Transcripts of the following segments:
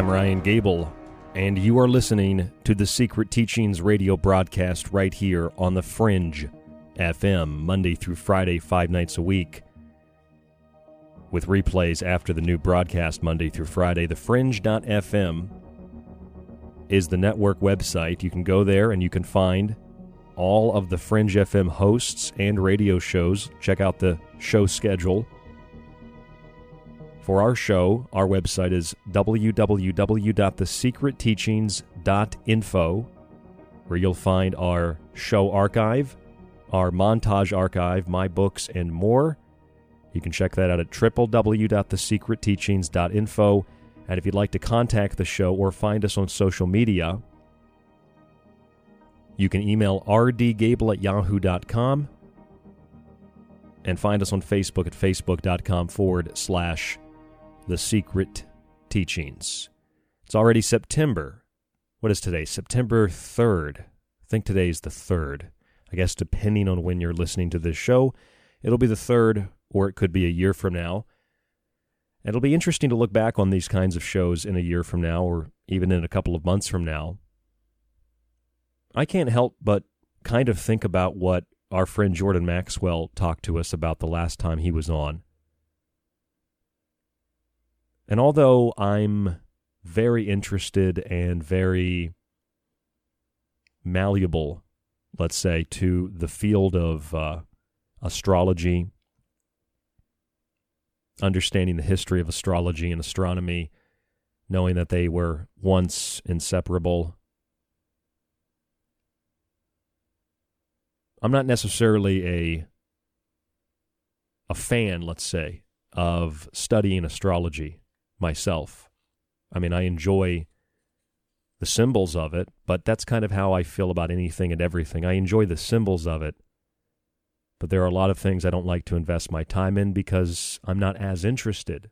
I'm Ryan Gable, and you are listening to the Secret Teachings radio broadcast right here on The Fringe FM, Monday through Friday, five nights a week. With replays after the new broadcast Monday through Friday, The thefringe.fm is the network website. You can go there and you can find all of the Fringe FM hosts and radio shows. Check out the show schedule for our show, our website is www.thesecretteachings.info, where you'll find our show archive, our montage archive, my books, and more. You can check that out at www.thesecretteachings.info. And if you'd like to contact the show or find us on social media, you can email rdgable at yahoo.com and find us on Facebook at facebook.com forward slash the secret teachings. It's already September, what is today? September 3rd. I think today's the 3rd. I guess depending on when you're listening to this show, it'll be the 3rd or it could be a year from now. It'll be interesting to look back on these kinds of shows in a year from now or even in a couple of months from now. I can't help but kind of think about what our friend Jordan Maxwell talked to us about the last time he was on. And although I'm very interested and very malleable, let's say, to the field of uh, astrology, understanding the history of astrology and astronomy, knowing that they were once inseparable. I'm not necessarily a a fan, let's say, of studying astrology myself. I mean, I enjoy the symbols of it, but that's kind of how I feel about anything and everything. I enjoy the symbols of it, but there are a lot of things I don't like to invest my time in because I'm not as interested.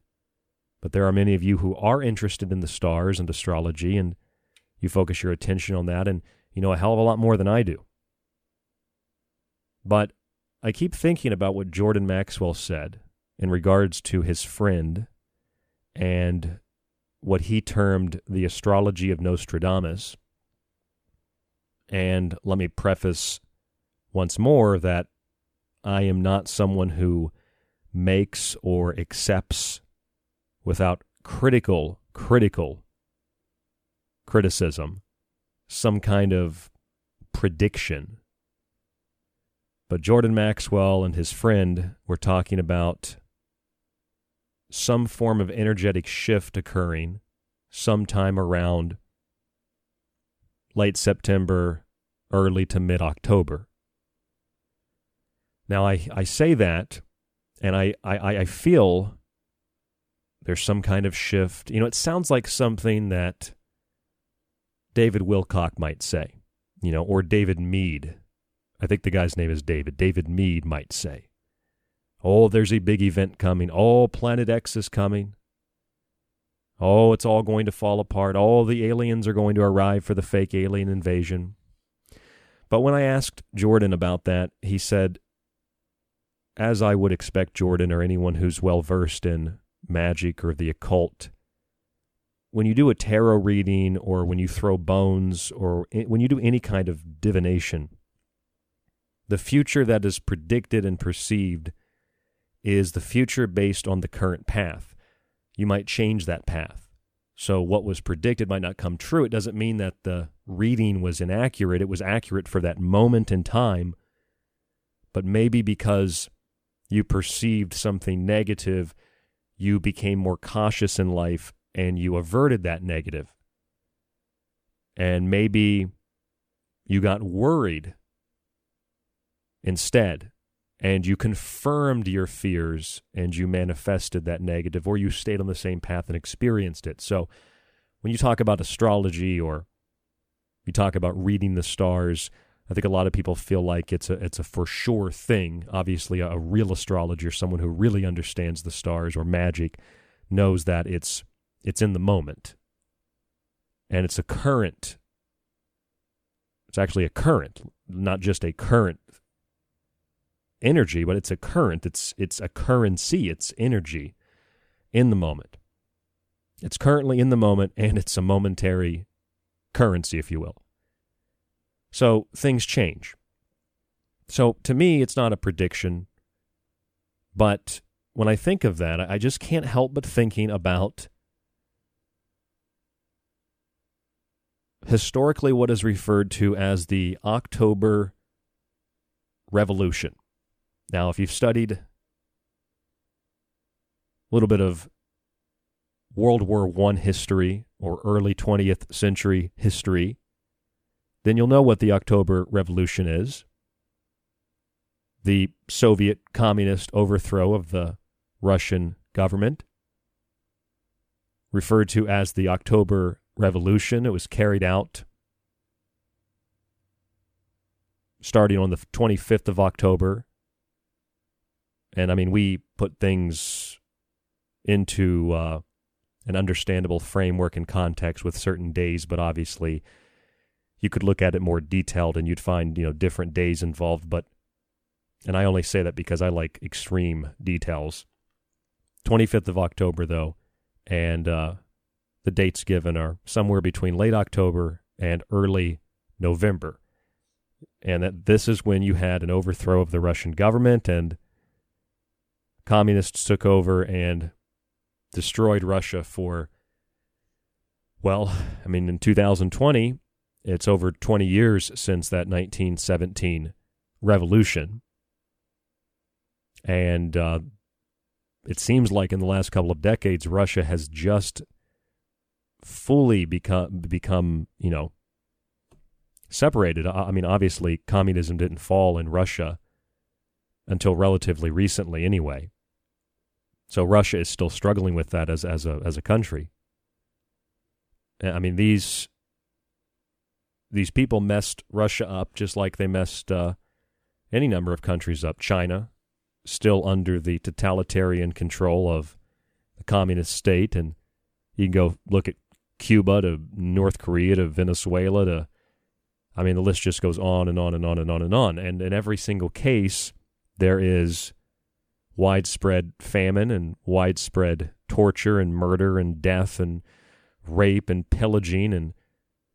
But there are many of you who are interested in the stars and astrology, and you focus your attention on that, and you know a hell of a lot more than I do. But I keep thinking about what Jordan Maxwell said in regards to his friend and what he termed the astrology of Nostradamus. And let me preface once more that I am not someone who makes or accepts without critical, critical criticism some kind of prediction. But Jordan Maxwell and his friend were talking about some form of energetic shift occurring sometime around late September, early to mid October. Now, I, I say that, and I, I, I feel there's some kind of shift. You know, it sounds like something that David Wilcock might say, you know, or David Meade. I think the guy's name is David. David Meade might say. Oh, there's a big event coming. Oh, Planet X is coming. Oh, it's all going to fall apart. All the aliens are going to arrive for the fake alien invasion. But when I asked Jordan about that, he said, as I would expect Jordan or anyone who's well versed in magic or the occult, when you do a tarot reading or when you throw bones or when you do any kind of divination, the future that is predicted and perceived is the future based on the current path. You might change that path. So what was predicted might not come true. It doesn't mean that the reading was inaccurate. It was accurate for that moment in time. But maybe because you perceived something negative, you became more cautious in life and you averted that negative. And maybe you got worried instead and you confirmed your fears and you manifested that negative, or you stayed on the same path and experienced it. So, when you talk about astrology or you talk about reading the stars, I think a lot of people feel like it's a it's a for sure thing. Obviously, a, a real astrologer, someone who really understands the stars or magic, knows that it's it's in the moment, and it's a current. It's actually a current, not just a current energy, but it's a current. It's it's a currency. It's energy in the moment. It's currently in the moment, and it's a momentary currency, if you will. So things change. So to me, it's not a prediction, but when I think of that, I just can't help but thinking about historically what is referred to as the October Revolution. Now, if you've studied a little bit of World War I history or early 20th century history, then you'll know what the October Revolution is the Soviet communist overthrow of the Russian government, referred to as the October Revolution. It was carried out starting on the 25th of October and I mean, we put things into uh, an understandable framework and context with certain days, but obviously you could look at it more detailed and you'd find, you know, different days involved, but and I only say that because I like extreme details. 25th of October though, and uh, the dates given are somewhere between late October and early November. And that this is when you had an overthrow of the Russian government and communists took over and destroyed Russia for well, I mean in 2020 it's over 20 years since that 1917 revolution. And uh, it seems like in the last couple of decades, Russia has just fully become, become you know, separated. I mean, obviously, communism didn't fall in Russia until relatively recently, anyway. So Russia is still struggling with that as as a as a country. I mean, these these people messed Russia up just like they messed uh, any number of countries up. China, still under the totalitarian control of the communist state, and you can go look at Cuba to North Korea to Venezuela to, I mean, the list just goes on and on and on and on and on. And in every single case, there is widespread famine and widespread torture and murder and death and rape and pillaging and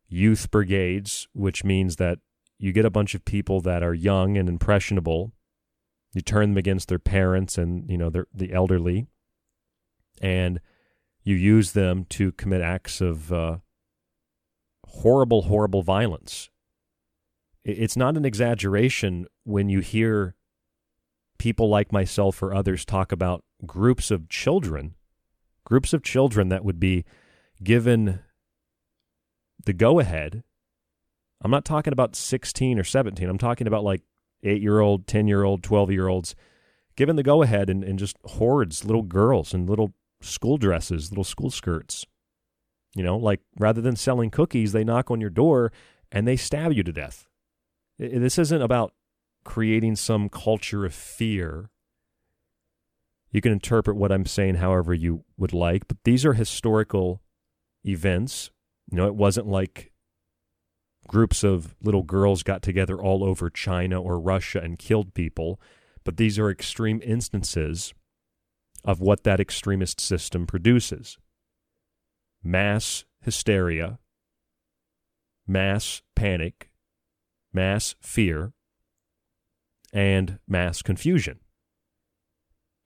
youth brigades, which means that you get a bunch of people that are young and impressionable. You turn them against their parents and you know the elderly, and you use them to commit acts of uh, horrible, horrible violence. It's not an exaggeration when you hear people like myself or others talk about groups of children, groups of children that would be given the go ahead, I'm not talking about 16 or 17. I'm talking about like eight year old, 10 year old, 12 year olds given the go ahead and, and just hordes, little girls in little school dresses, little school skirts. You know, like rather than selling cookies, they knock on your door and they stab you to death. This isn't about creating some culture of fear. You can interpret what I'm saying however you would like, but these are historical events you know, it wasn't like groups of little girls got together all over China or Russia and killed people, but these are extreme instances of what that extremist system produces mass hysteria, mass panic, mass fear, and mass confusion.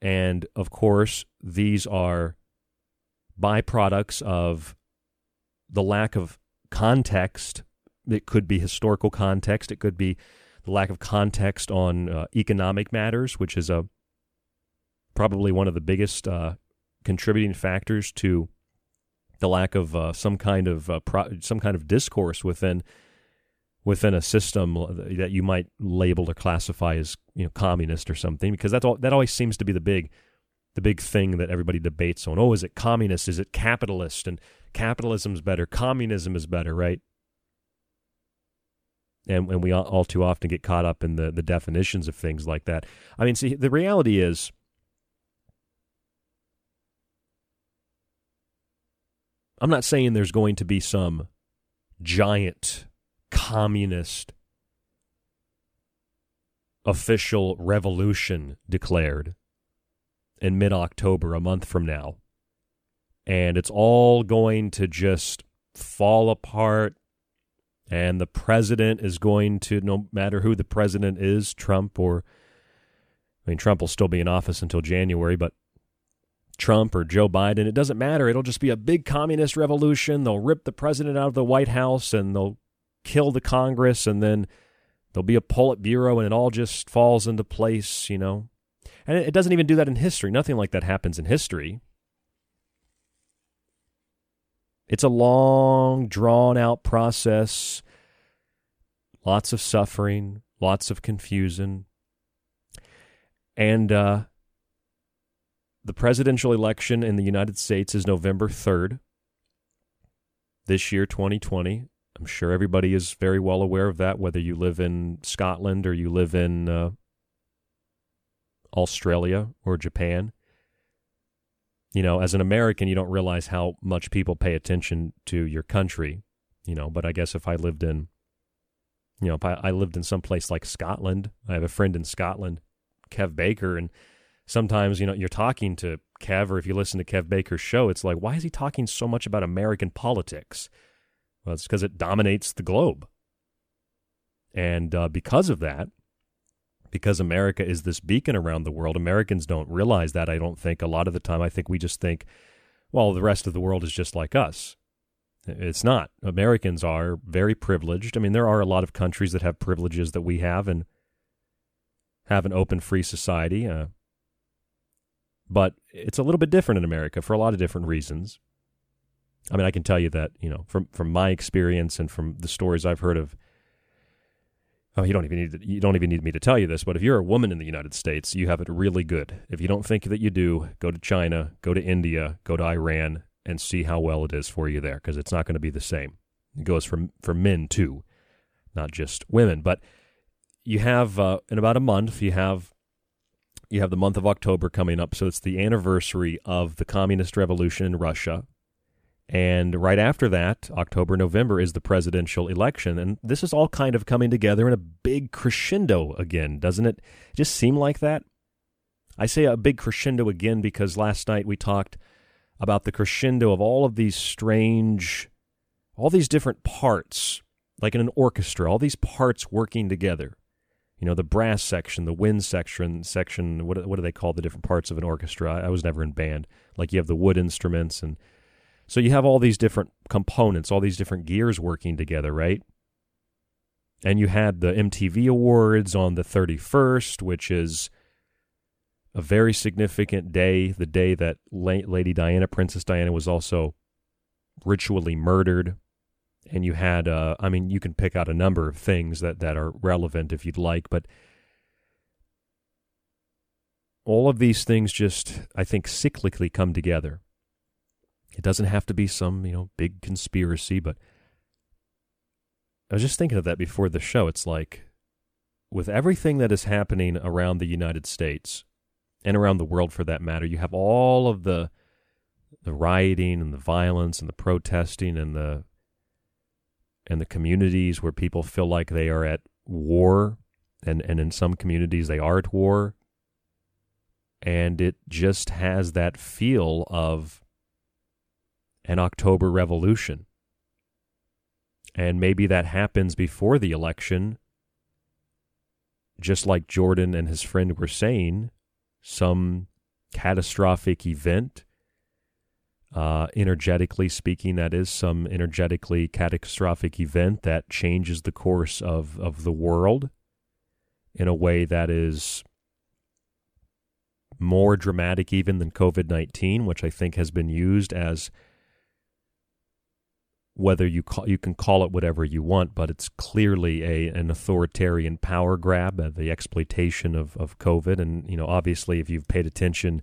And of course, these are byproducts of the lack of context. It could be historical context. It could be the lack of context on uh, economic matters, which is a probably one of the biggest uh, contributing factors to the lack of uh, some kind of uh, pro- some kind of discourse within within a system that you might label or classify as you know communist or something because that's all that always seems to be the big the big thing that everybody debates on oh is it communist is it capitalist and capitalism's better, communism is better, right? And, and we all, all too often get caught up in the, the definitions of things like that. I mean, see, the reality is I'm not saying there's going to be some giant communist official revolution declared in mid October, a month from now. And it's all going to just fall apart. And the president is going to no matter who the president is trump or i mean trump will still be in office until january but trump or joe biden it doesn't matter. It'll just be a big communist revolution. They'll rip the president out of the white house and they'll kill the congress and then there'll be a politburo and it all just falls into place you know and it doesn't even do that in history nothing like that happens in history it's a long, drawn out process, lots of suffering, lots of confusion. And uh, the presidential election in the United States is November 3rd, this year, 2020. I'm sure everybody is very well aware of that, whether you live in Scotland or you live in uh, Australia or Japan you know, as an American, you don't realize how much people pay attention to your country, you know. But I guess if I lived in You know, if I, I lived in some place like Scotland. I have a friend in Scotland, Kev Baker, and sometimes you know you're talking to Kev, or if you listen to Kev Baker's show, it's like, why is he talking so much about American politics? Well, it's because it dominates the globe, and uh, because of that, because America is this beacon around the world, Americans don't realize that. I don't think a lot of the time. I think we just think, well, the rest of the world is just like us. It's not. Americans are very privileged. I mean, there are a lot of countries that have privileges that we have and have an open, free society. Uh, but it's a little bit different in America for a lot of different reasons. I mean, I can tell you that, you know, from, from my experience and from the stories I've heard of Oh, you don't even need to, you don't even need me to tell you this, but if you're a woman in the United States, you have it really good. If you don't think that you do, go to China, go to India, go to Iran, and see how well it is for you there, because it's not going to be the same. It goes for for men too, not just women. But you have uh, in about a month, you have you have the month of October coming up, so it's the anniversary of the communist revolution in Russia. And right after that, October, November, is the presidential election. And this is all kind of coming together in a big crescendo again, doesn't it? Just seem like that? I say a big crescendo again because last night we talked about the crescendo of all of these strange, all these different parts, like in an orchestra, all these parts working together. You know, the brass section, the wind section, section. What what do they call the different parts of an orchestra? I, I was never in band. Like you have the wood instruments and so you have all these different components, all these different gears working together, right? And you had the MTV Awards on the 31st, which is a very significant day, the day that Lady Diana, Princess Diana, was also ritually murdered. And you had, uh, I mean, you can pick out a number of things that, that are relevant if you'd like, but all of these things just, I think, cyclically come together. It doesn't have to be some, you know, big conspiracy, but I was just thinking of that before the show. It's like with everything that is happening around the United States and around the world for that matter, you have all of the the rioting and the violence and the protesting and the and the communities where people feel like they are at war and and in some communities they are at war and it just has that feel of an October revolution. And maybe that happens before the election, just like Jordan and his friend were saying, some catastrophic event. Uh, energetically speaking, that is some energetically catastrophic event that changes the course of, of the world in a way that is more dramatic even than COVID 19, which I think has been used as whether you call, you can call it whatever you want, but it's clearly a an authoritarian power grab, uh, the exploitation of, of COVID. And you know, obviously, if you've paid attention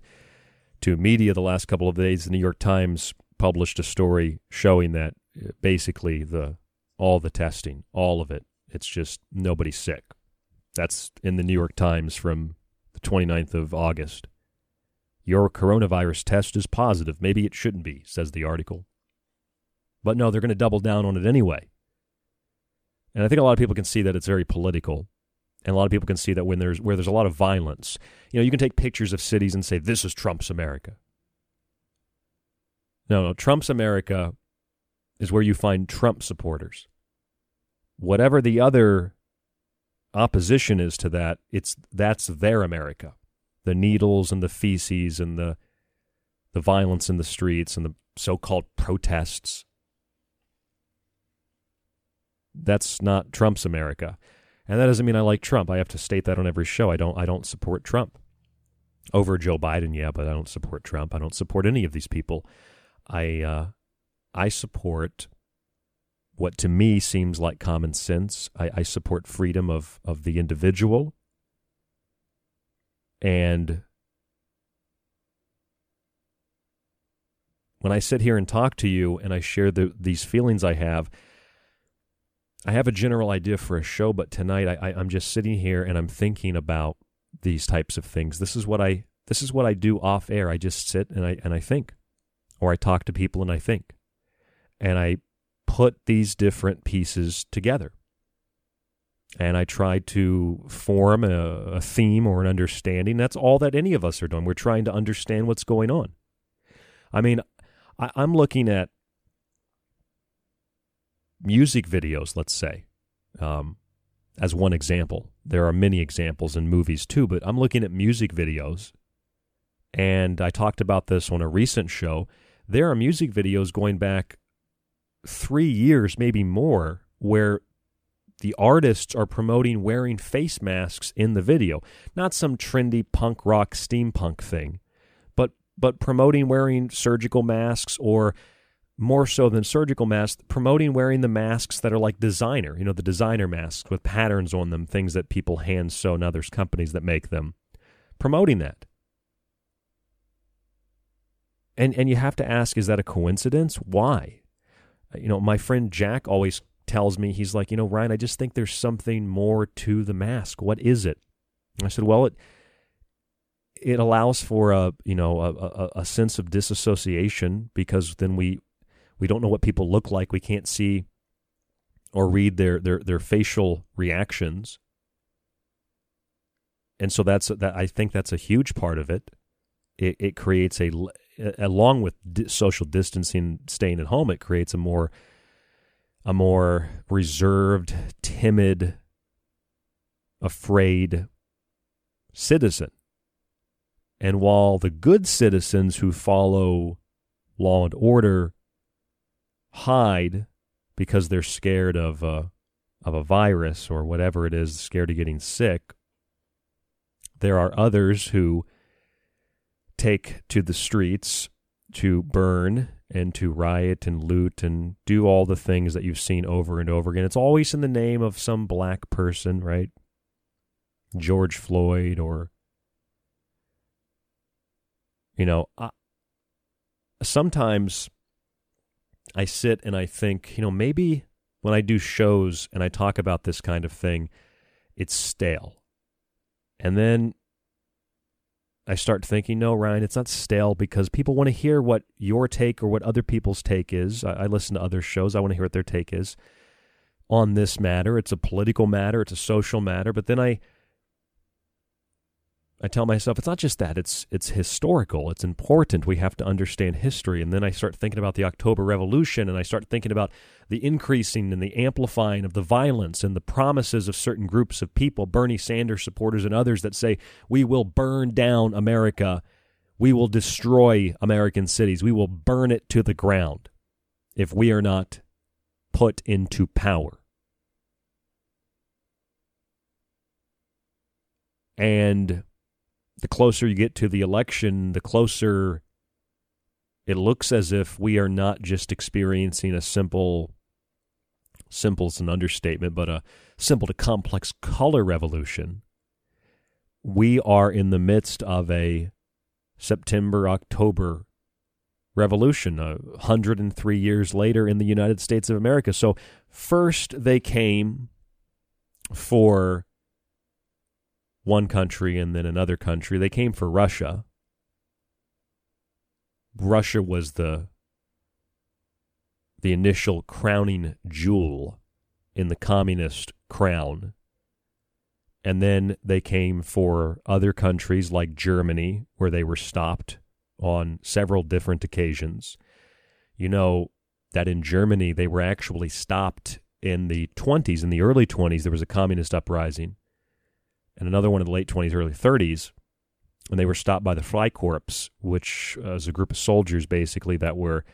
to media the last couple of days, the New York Times published a story showing that uh, basically the all the testing, all of it, it's just nobody's sick. That's in the New York Times from the 29th of August. Your coronavirus test is positive. Maybe it shouldn't be, says the article. But no, they're going to double down on it anyway. And I think a lot of people can see that it's very political. And a lot of people can see that when there's where there's a lot of violence, you know, you can take pictures of cities and say this is Trump's America. No, no, Trump's America is where you find Trump supporters. Whatever the other opposition is to that, it's that's their America. The needles and the feces and the the violence in the streets and the so-called protests that's not Trump's America. And that doesn't mean I like Trump. I have to state that on every show. I don't I don't support Trump. Over Joe Biden, yeah, but I don't support Trump. I don't support any of these people. I uh, I support what to me seems like common sense. I, I support freedom of, of the individual. And when I sit here and talk to you and I share the, these feelings I have, I have a general idea for a show, but tonight I, I, am just sitting here and I'm thinking about these types of things. This is what I this is what I do off air. I just sit and I and I think, or I talk to people and I think, and I put these different pieces together. and I try to form a, a, theme or an understanding. That's all that any of us are doing. We're trying to understand what's going on. I mean, I, I'm looking at music videos, let's say, um, as one example. There are many examples in movies too, but I'm looking at music videos, and I talked about this on a recent show. There are music videos going back three years, maybe more, where the artists are promoting wearing face masks in the video. Not some trendy punk rock steampunk thing, but but promoting wearing surgical masks or more so than surgical masks, promoting wearing the masks that are like designer, you know, the designer masks with patterns on them, things that people hand sew. Now there's companies that make them. Promoting that. And and you have to ask, is that a coincidence? Why? Uh, you know, my friend Jack always tells me, he's like, you know, Ryan, I just think there's something more to the mask. What is it? I said, well, it it allows for a you know a, a, a, sense of disassociation because then we we don't know what people look like. We can't see or read their their their facial reactions, and so that's that. I think that's a huge part of it. It, it creates a along with di- social distancing, staying at home. It creates a more a more reserved, timid, afraid citizen. And while the good citizens who follow law and order hide because they're scared of a, of a virus or whatever it is, scared of getting sick, there are others who take to the streets to burn and to riot and loot and do all the things that you've seen over and over again. It's always in the name of some black person, right? George Floyd or you know, I, sometimes I sit and I think, you know, maybe when I do shows and I talk about this kind of thing, it's stale. And then I start thinking, no, Ryan, it's not stale because people want to hear what your take or what other people's take is. I, I listen to other shows. I want to hear what their take is on this matter. It's a political matter, it's a social matter. But then I I tell myself it's not just that it's it's historical it's important we have to understand history. And then I start thinking about the October revolution and I start thinking about the increasing and the amplifying of the violence and the promises of certain groups of people Bernie Sanders supporters and others that say we will burn down America. We will destroy American cities. We will burn it to the ground if we are not put into power. And the closer you get to the election, the closer it looks as if we are not just experiencing a simple simple is an understatement, but a simple to complex color revolution. We are in the midst of a September October revolution, uh, 103 years later in the United States of America. So, first they came for one country and then another country. They came for Russia. Russia was the the initial crowning jewel in the communist crown. And then they came for other countries like Germany, where they were stopped on several different occasions. You know that in Germany, they were actually stopped in the 20s, in the early 20s, there was a communist uprising and another one in the late 20s, early 30s. And they were stopped by the Freikorps, which uh, was a group of soldiers basically that were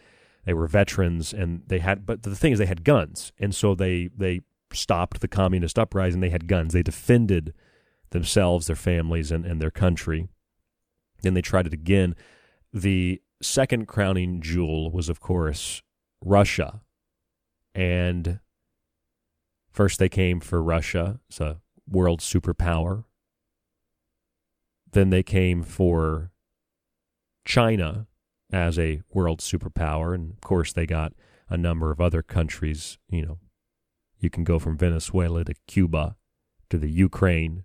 they were veterans and they had but the thing is they had guns. And so they they stopped the communist uprising. They had guns. They defended themselves their families and, and their country. Then they tried it again. The second crowning jewel was of course russia. And first they came for russia. It's a world superpower. Then they came for China as a world superpower. And of course, they got a number of other countries. You know, you can go from Venezuela to Cuba to the Ukraine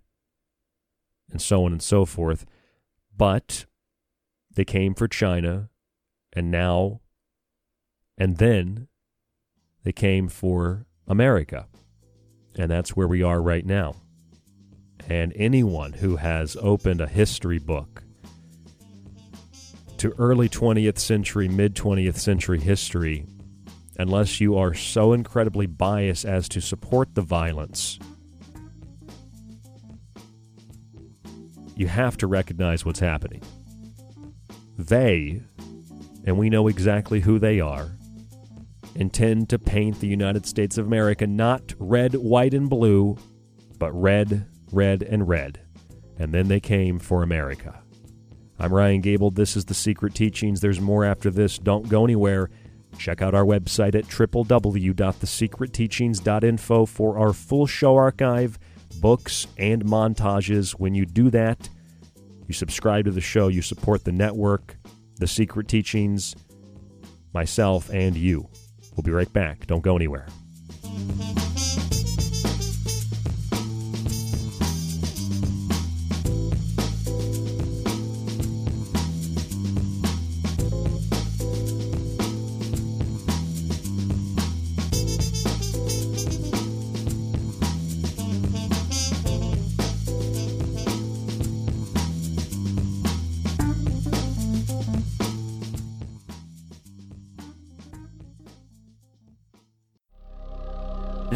and so on and so forth. But they came for China, and now and then they came for America. And that's where we are right now. And anyone who has opened a history book to early 20th century, mid 20th century history, unless you are so incredibly biased as to support the violence, you have to recognize what's happening. They, and we know exactly who they are, intend to paint the United States of America not red, white, and blue, but red, red, and red. And then they came for America. I'm Ryan Gable. This is The Secret Teachings. There's more after this. Don't go anywhere. Check out our website at www.thesecretteachings.info for our full show archive, books, and montages. When you do that, you subscribe to the show, you support the network, The Secret Teachings, myself, and you. We'll be right back. Don't go anywhere.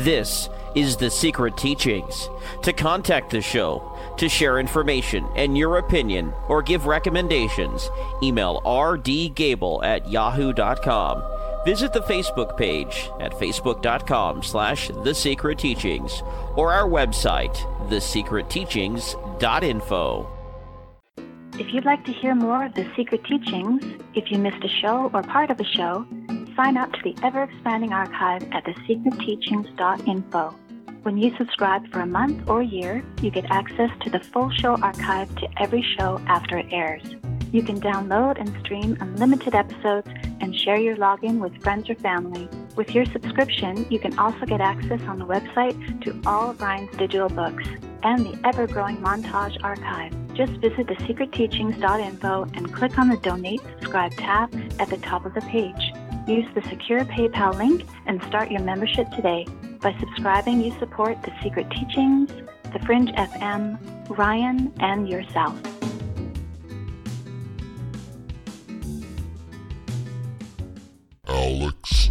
This is The Secret Teachings. To contact the show, to share information and your opinion, or give recommendations, email rdgable at yahoo.com. Visit the Facebook page at facebook.com slash The Secret Teachings or our website, thesecretteachings.info. If you'd like to hear more of The Secret Teachings, if you missed a show or part of a show, sign up to the ever expanding archive at thesecretteachings.info. When you subscribe for a month or year, you get access to the full show archive to every show after it airs. You can download and stream unlimited episodes and share your login with friends or family. With your subscription, you can also get access on the website to all of Ryan's digital books and the ever growing montage archive. Just visit thesecretteachings.info and click on the Donate Subscribe tab at the top of the page. Use the secure PayPal link and start your membership today. By subscribing, you support The Secret Teachings, The Fringe FM, Ryan, and yourself. Alex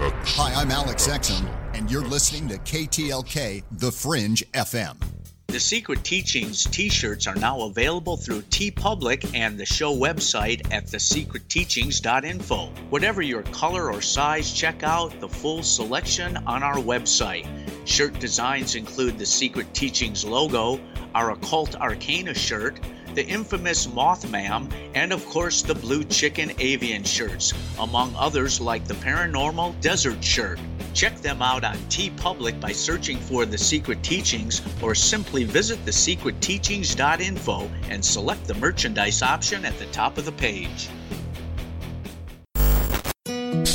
X. Hi, I'm Alex Exum, and you're listening to KTLK The Fringe FM. The Secret Teachings t shirts are now available through TeePublic and the show website at thesecretteachings.info. Whatever your color or size, check out the full selection on our website. Shirt designs include the Secret Teachings logo, our Occult Arcana shirt, the infamous Mothman, and of course the Blue Chicken Avian shirts, among others like the Paranormal Desert shirt. Check them out on TeePublic by searching for The Secret Teachings or simply visit thesecretteachings.info and select the merchandise option at the top of the page.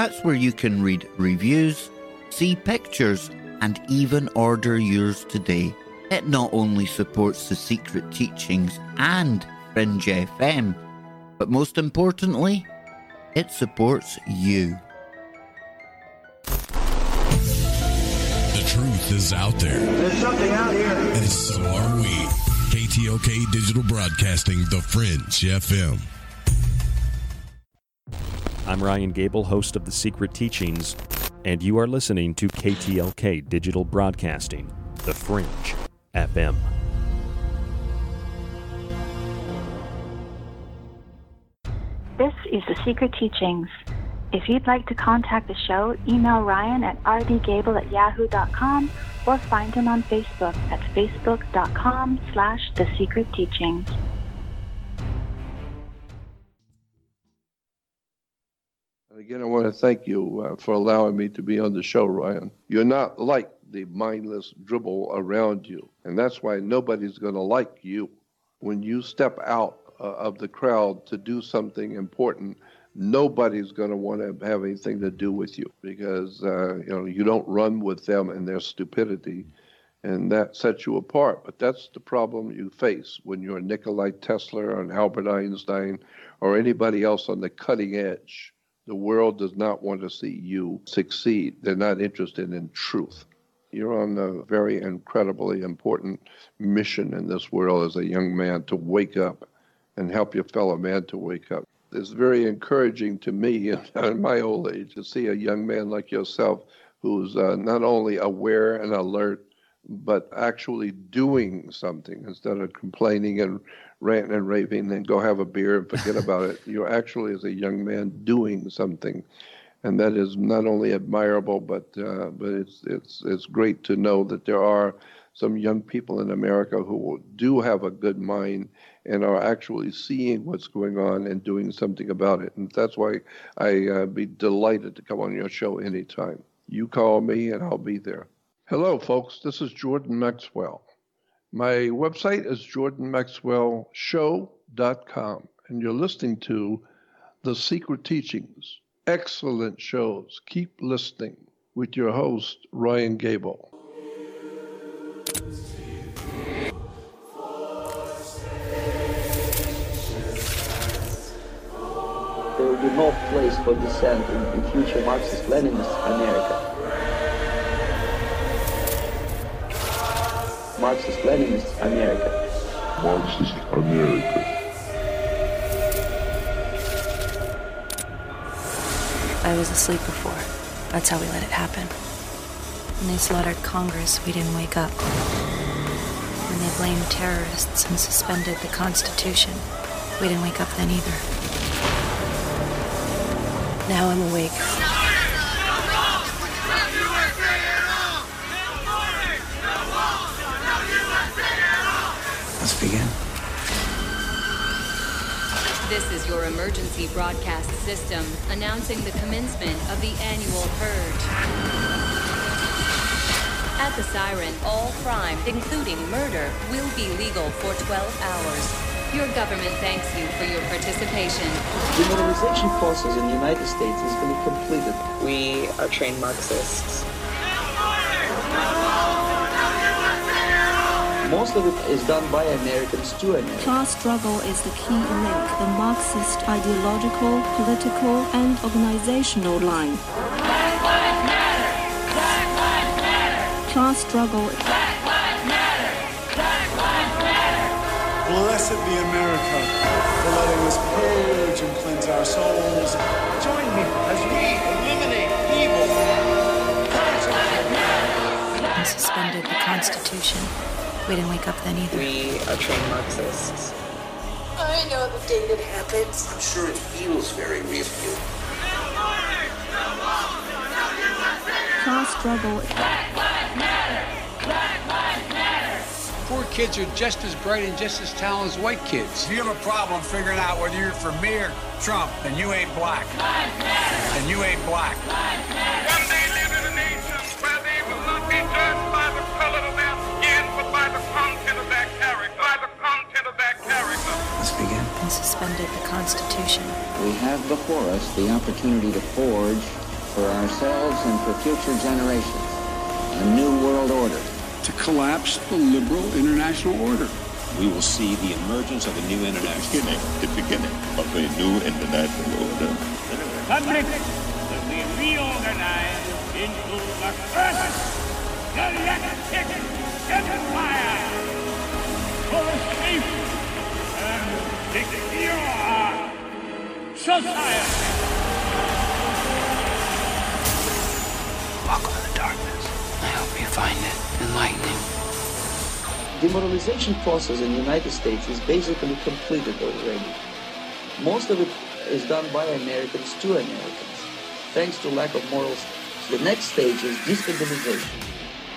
That's where you can read reviews, see pictures, and even order yours today. It not only supports the secret teachings and Fringe FM, but most importantly, it supports you. The truth is out there. There's something out here. And so are we. KTLK Digital Broadcasting, The Fringe FM. I'm Ryan Gable, host of The Secret Teachings, and you are listening to KTLK Digital Broadcasting, The Fringe FM. This is The Secret Teachings. If you'd like to contact the show, email Ryan at rdgable at yahoo.com or find him on Facebook at facebook.com slash The Secret Teachings. Again, I want to thank you uh, for allowing me to be on the show, Ryan. You're not like the mindless dribble around you, and that's why nobody's going to like you. When you step out uh, of the crowd to do something important, nobody's going to want to have anything to do with you because uh, you know you don't run with them and their stupidity, and that sets you apart. But that's the problem you face when you're Nikolai Tesla or Albert Einstein or anybody else on the cutting edge. The world does not want to see you succeed. They're not interested in truth. You're on a very incredibly important mission in this world as a young man to wake up and help your fellow man to wake up. It's very encouraging to me in my old age to see a young man like yourself who's uh, not only aware and alert, but actually doing something instead of complaining and ranting and raving and go have a beer and forget about it. You're actually, as a young man, doing something. And that is not only admirable, but uh, but it's it's it's great to know that there are some young people in America who do have a good mind and are actually seeing what's going on and doing something about it. And that's why I uh, be delighted to come on your show anytime. You call me and I'll be there. Hello, folks. This is Jordan Maxwell. My website is jordanmaxwellshow.com, and you're listening to The Secret Teachings. Excellent shows. Keep listening with your host, Ryan Gable. there will be no place for dissent in, future Marxist-Leninist America. Marxist-Leninist America. Marxist America. I was asleep before. That's how we let it happen. When they slaughtered Congress, we didn't wake up. When they blamed terrorists and suspended the Constitution, we didn't wake up then either. Now I'm awake. Your emergency broadcast system announcing the commencement of the annual purge. At the siren, all crime, including murder, will be legal for 12 hours. Your government thanks you for your participation. The modernization process in the United States is going to be completed. We are trained Marxists. Most of it is done by Americans to Americans. Class struggle is the key link, the Marxist ideological, political, and organizational line. Black lives matter! Black lives matter! Class struggle. Black lives matter! Black lives matter! Blessed be America for letting us purge and cleanse our souls. Join me as we eliminate evil. Black lives matter! And suspended the Constitution. We didn't wake up then either. We are trained Marxists. I know the day that happens. I'm sure it feels very real to you. Class struggle. Poor kids are just as bright and just as talented as white kids. If you have a problem figuring out whether you're for me or Trump, then you ain't black. And you ain't black. One day Constitution. We have before us the opportunity to forge for ourselves and for future generations a new world order. To collapse the liberal international order. We will see the emergence of a new international beginning, the beginning of a new international order. The republic will be reorganized into the first galactic empire for a safe and society. Welcome to the darkness. I hope you find it enlightening. Demoralization process in the United States is basically completed already. Most of it is done by Americans to Americans, thanks to lack of morals. The next stage is destabilization.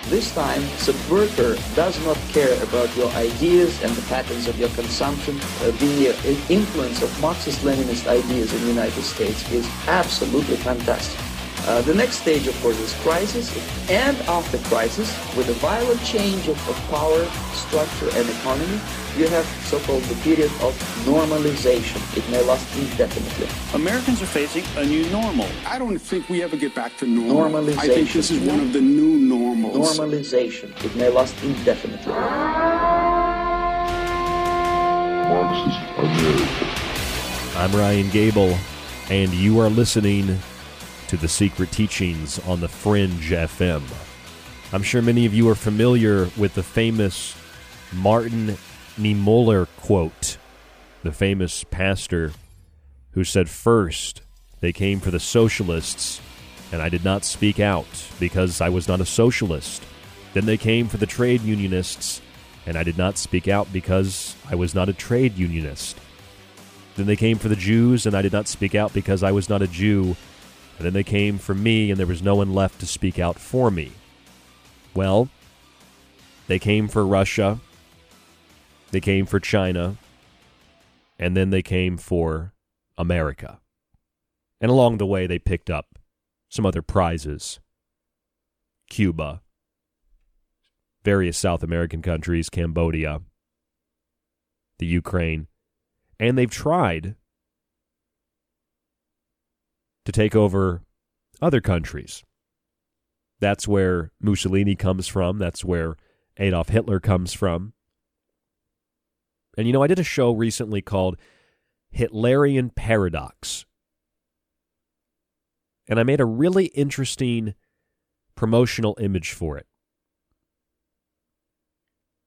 This time, subverter does not care about your ideas and the patterns of your consumption. Uh, the uh, influence of Marxist-Leninist ideas in the United States is absolutely fantastic. Uh, the next stage, of course, is crisis, and after crisis, with a violent change of, of power, structure, and economy, you have so-called the period of normalization. It may last indefinitely. Americans are facing a new normal. I don't think we ever get back to normal. Normalization. I think this is one of the new normals. Normalization. It may last indefinitely. Marxist America. I'm Ryan Gable, and you are listening to The Secret Teachings on the Fringe FM. I'm sure many of you are familiar with the famous Martin Niemöller quote, the famous pastor who said, First, they came for the socialists, and I did not speak out because I was not a socialist. Then they came for the trade unionists, and I did not speak out because I was not a trade unionist. Then they came for the Jews, and I did not speak out because I was not a Jew. And then they came for me, and there was no one left to speak out for me. Well, they came for Russia, they came for China, and then they came for America. And along the way, they picked up some other prizes. Cuba, various South American countries, Cambodia, the Ukraine, and they've tried to take over other countries. That's where Mussolini comes from. That's where Adolf Hitler comes from. And you know, I did a show recently called Hitlerian Paradox. And I made a really interesting promotional image for it.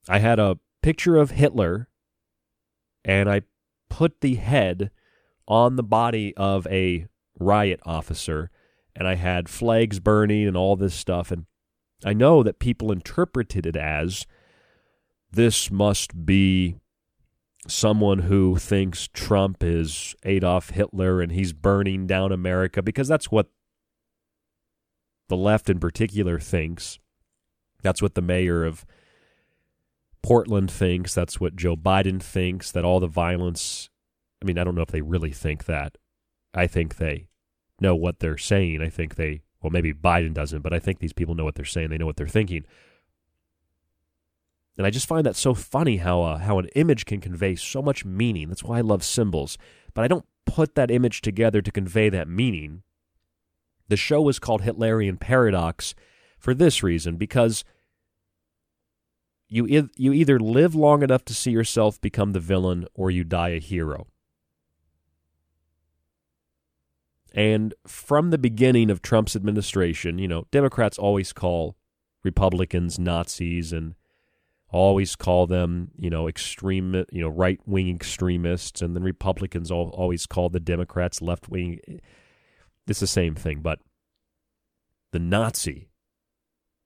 I had a picture of Hitler and I put the head on the body of a riot officer and I had flags burning and all this stuff and I know that people interpreted it as this must be someone who thinks Trump is Adolf Hitler and he's burning down America because that's what the left in particular thinks. That's what the mayor of Portland thinks. That's what Joe Biden thinks that all the violence. I mean, I don't know if they really think that. I think they know what they're saying. I think they, well, maybe Biden doesn't, but I think these people know what they're saying. They know what they're thinking. And I just find that so funny how uh, how an image can convey so much meaning. That's why I love symbols. But I don't put that image together to convey that meaning. The show was called Hitlerian Paradox for this reason because you you either live long enough to see yourself become the villain or you die a hero. And from the beginning of Trump's administration, you know, Democrats always call Republicans Nazis and always call them, you know, extreme, you know, right wing extremists, and then Republicans always call the Democrats left wing. It's the same thing, but the Nazi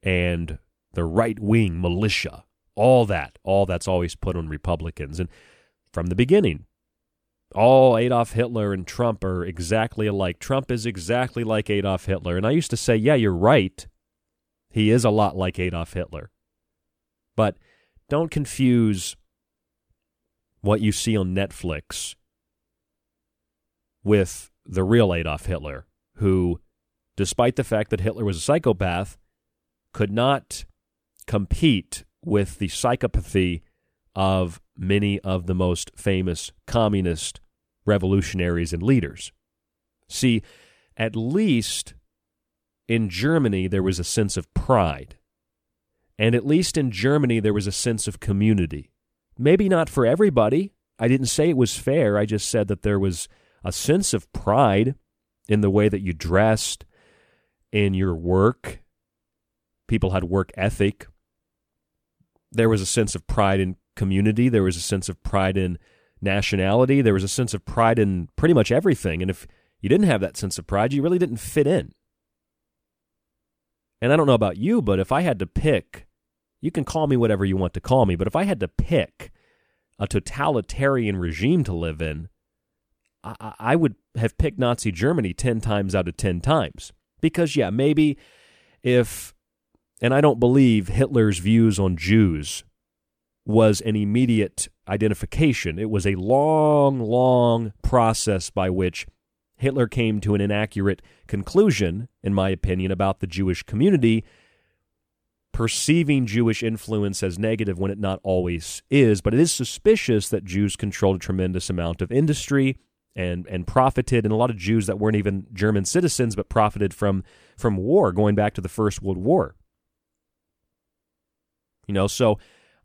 and the right wing militia, all that, all that's always put on Republicans. And from the beginning, all Adolf Hitler and Trump are exactly alike. Trump is exactly like Adolf Hitler. And I used to say, yeah, you're right. He is a lot like Adolf Hitler. But don't confuse what you see on Netflix with the real Adolf Hitler, who, despite the fact that Hitler was a psychopath, could not compete with the psychopathy of many of the most famous communist revolutionaries and leaders. See, at least in Germany, there was a sense of pride. And at least in Germany, there was a sense of community. Maybe not for everybody. I didn't say it was fair. I just said that there was a sense of pride in the way that you dressed, in your work. People had work ethic. There was a sense of pride in community. There was a sense of pride in nationality. There was a sense of pride in pretty much everything. And if you didn't have that sense of pride, you really didn't fit in. And I don't know about you, but if I had to pick, you can call me whatever you want to call me, but if I had to pick a totalitarian regime to live in, I, I would have picked Nazi Germany 10 times out of 10 times. Because, yeah, maybe if, and I don't believe Hitler's views on Jews was an immediate identification. It was a long, long process by which Hitler came to an inaccurate conclusion, in my opinion, about the Jewish community, perceiving Jewish influence as negative when it not always is. But it is suspicious that Jews controlled a tremendous amount of industry and and profited, and a lot of Jews that weren't even German citizens but profited from from war, going back to the First World War. You know, so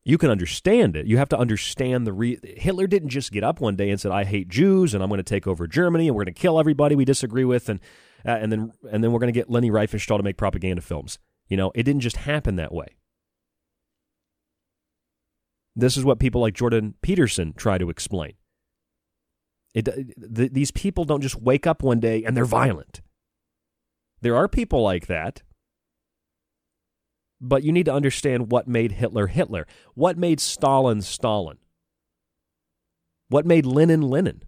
you can understand it. You have to understand the re- Hitler didn't just get up one day and said, "I hate Jews and I'm going to take over Germany and we're going to kill everybody we disagree with and uh, and then and then we're going to get Leni Riefenstahl to make propaganda films." You know, it didn't just happen that way. This is what people like Jordan Peterson try to explain. It, the, these people don't just wake up one day and they're violent. There are people like that. But you need to understand what made Hitler Hitler. What made Stalin Stalin? What made Lenin Lenin?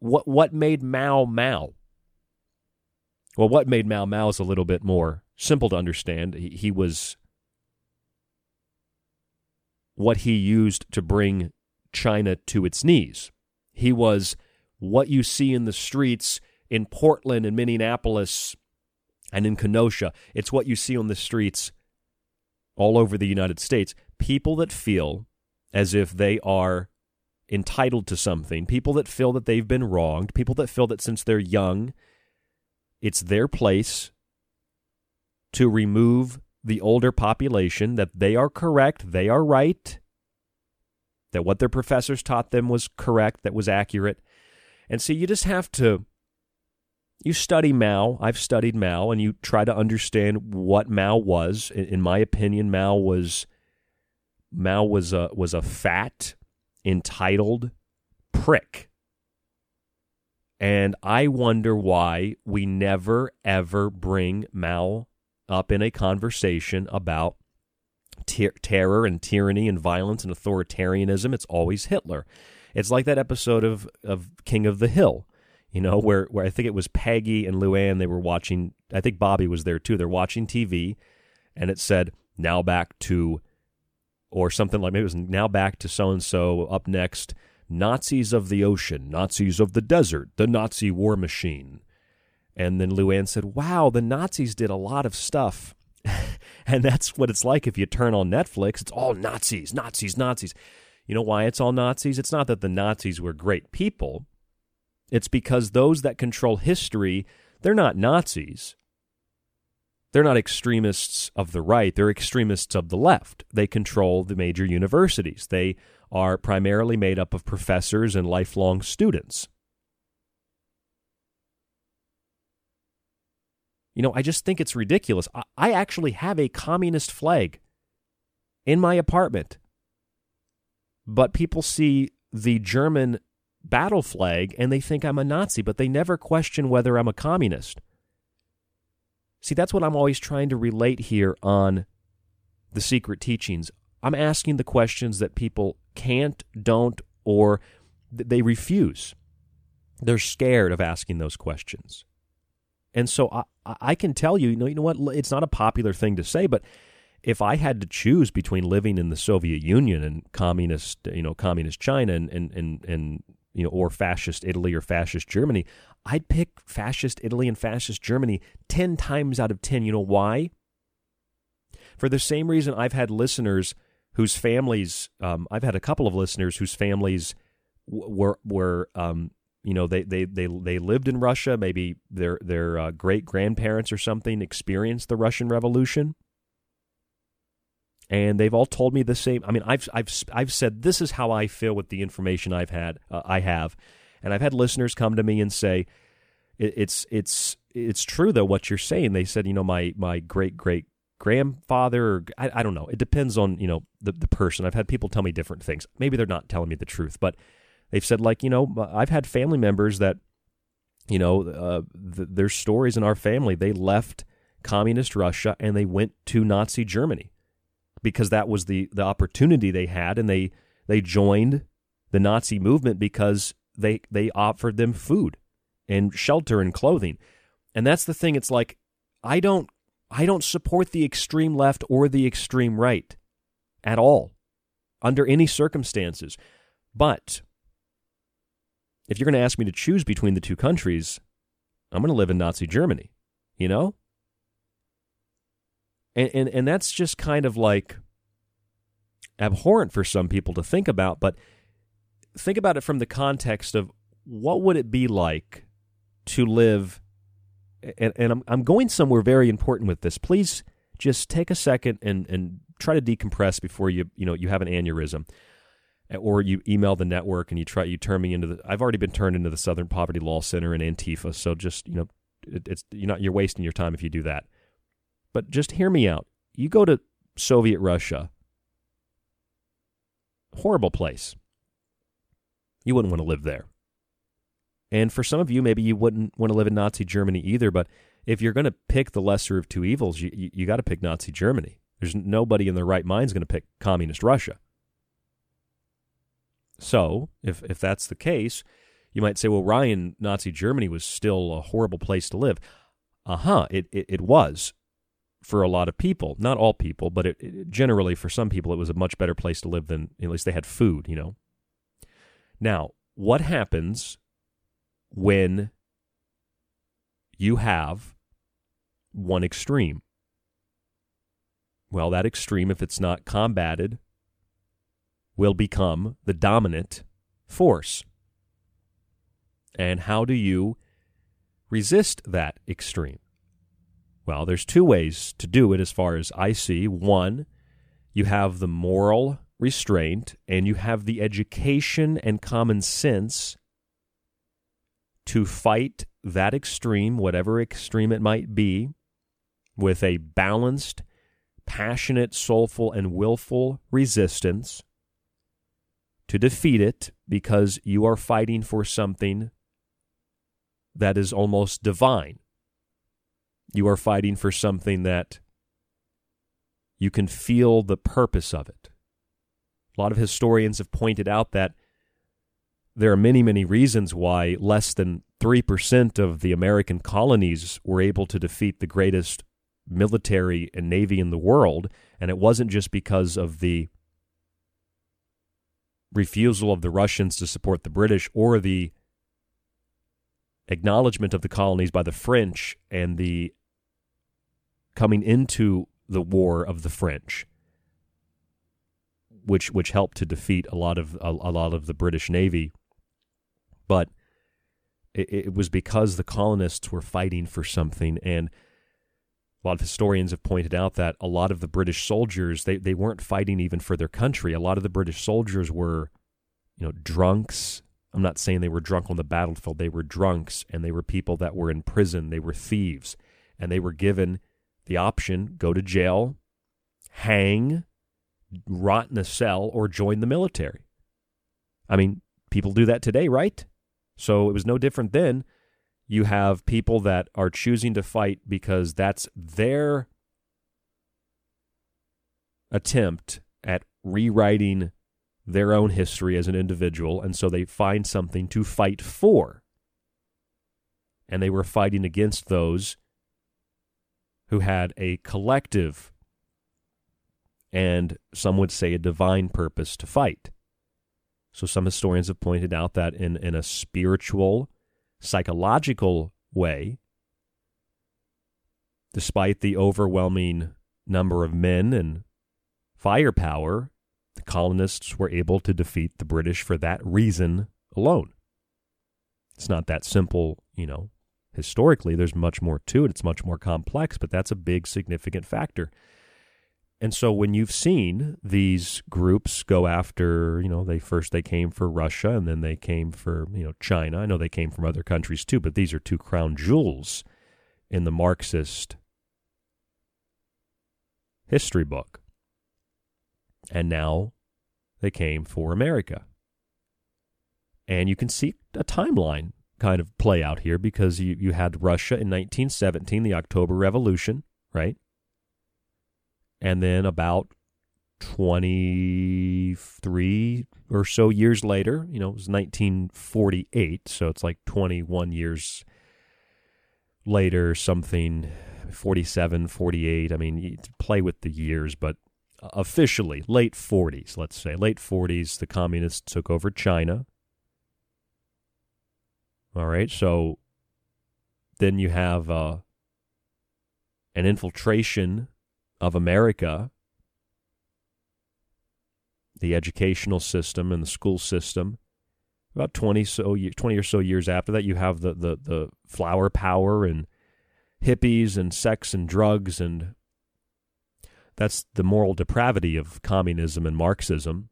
What what made Mao Mao? Well, what made Mao Mao is a little bit more simple to understand. He, he was what he used to bring China to its knees. He was what you see in the streets in Portland and Minneapolis and in Kenosha. It's what you see on the streets all over the United States. People that feel as if they are entitled to something, people that feel that they've been wronged, people that feel that since they're young, it's their place to remove the older population, that they are correct, they are right, that what their professors taught them was correct, that was accurate. And see, you just have to you study Mao. I've studied Mao, and you try to understand what Mao was. In, in my opinion, Mao was Mao was a was a fat, entitled prick. And I wonder why we never ever bring Mao up in a conversation about ter- terror and tyranny and violence and authoritarianism. It's always Hitler. It's like that episode of, of King of the Hill, you know, where, where I think it was Peggy and Luann, they were watching, I think Bobby was there too. They're watching TV, and it said, now back to, or something like maybe it was now back to so and so, up next, Nazis of the ocean, Nazis of the desert, the Nazi war machine. And then Luann said, Wow, the Nazis did a lot of stuff. and that's what it's like if you turn on Netflix. It's all Nazis, Nazis, Nazis. You know why it's all Nazis? It's not that the Nazis were great people. It's because those that control history, they're not Nazis. They're not extremists of the right, they're extremists of the left. They control the major universities. They are primarily made up of professors and lifelong students. You know, I just think it's ridiculous. I, actually have a communist flag in my apartment, but people see the German battle flag and they think I'm a Nazi, but they never question whether I'm a communist. See, that's what I'm always trying to relate here on the secret teachings. I'm asking the questions that people can't, don't, or they refuse. They're scared of asking those questions. And so I, I can tell you, you know, you know what? It's not a popular thing to say, but if I had to choose between living in the Soviet Union and communist, you know, communist China and, and, and, and you know, or fascist Italy or fascist Germany, I'd pick fascist Italy and fascist Germany 10 times out of 10. You know why? For the same reason I've had listeners whose families, um, I've had a couple of listeners whose families were, were um, you know they they they they lived in Russia. Maybe their their uh, great grandparents or something experienced the Russian Revolution. And they've all told me the same. I mean, I've I've I've said this is how I feel with the information I've had uh, I have, and I've had listeners come to me and say, it, it's it's it's true though what you're saying. They said, you know, my my great great grandfather, or I, I don't know. It depends on you know the the person. I've had people tell me different things. Maybe they're not telling me the truth, but they've said like you know I've had family members that you know uh, th- there's stories in our family they left communist Russia and they went to Nazi Germany because that was the the opportunity they had and they they joined the Nazi movement because they they offered them food and shelter and clothing. And that's the thing it's like I don't I don't support the extreme left or the extreme right at all under any circumstances. But if you're going to ask me to choose between the two countries, I'm going to live in Nazi Germany, you know? And, and and that's just kind of like abhorrent for some people to think about, but think about it from the context of what would it be like to live and, and I'm I'm going somewhere very important with this. Please just take a second and, and try to decompress before you you know you have an aneurysm eh, or you email the network and you try you turn me into the I've already been turned into the Southern Poverty Law Center and Antifa so just you know it, it's you're not you're wasting your time if you do that but just hear me out. You go to Soviet Russia. Horrible place. You wouldn't want to live there. And for some of you maybe you wouldn't want to live in Nazi Germany either but if you're going to pick the lesser of two evils you you, you got to pick Nazi Germany. There's nobody in their right mind is going to pick communist Russia. So, if if that's the case, you might say, well, Ryan, Nazi Germany was still a horrible place to live. Uh huh. It, it, it was for a lot of people, not all people, but it, it, generally for some people, it was a much better place to live than at least they had food. You know. Now, what happens when you have one extreme? Well, that extreme, if it's not combated will become the dominant force. And how do you resist that extreme? Well, there's two ways to do it as far as I see. One, you have the moral restraint and you have the education and common sense to fight that extreme, whatever extreme it might be, with a balanced, passionate, soulful, and willful resistance to defeat it because you are fighting for something that is almost divine. You are fighting for something that you can feel the purpose of it. A lot of historians have pointed out that there are many, many reasons why less than 3% of the American colonies were able to defeat the greatest military and navy in the world. And it wasn't just because of the refusal of the Russians to support the British or the acknowledgement of the colonies by the French and the coming into the war of the French, which which helped to defeat a lot of a, a lot of the British Navy, but it, it was because the colonists were fighting for something and. A lot of historians have pointed out that a lot of the British soldiers they, they weren't fighting even for their country. A lot of the British soldiers were, you know, drunks. I'm not saying they were drunk on the battlefield. They were drunks and they were people that were in prison. They were thieves. And they were given the option go to jail, hang, rot in a cell, or join the military. I mean, people do that today, right? So it was no different then you have people that are choosing to fight because that's their attempt at rewriting their own history as an individual, and so they find something to fight for. And they were fighting against those who had a collective and some would say a divine purpose to fight. So some historians have pointed out that in, in a spiritual psychological way, despite the overwhelming number of men and firepower, the colonists were able to defeat the British for that reason alone. It's not that simple, you know. Historically, there's much more to it. It's much more complex, but that's a big, significant factor. And so when you've seen these groups go after, you know, they first they came for Russia and then they came for, you know, China. I know they came from other countries too, but these are two crown jewels in the Marxist history book. And now they came for America. And you can see a timeline kind of play out here because you, you had Russia in 1917, the October Revolution, right? And then about 23 or so years later, you know, it was 1948, so it's like 21 years later, something 47, 48. I mean, you play with the years, but officially late 40s, let's say. Late 40s, the communists took over China. All right, so then you have uh, an infiltration of America, the educational system and the school system. About 20 so 20 or so years after that, you have the, the, the flower power and hippies and sex and drugs and that's the moral depravity of communism and Marxism.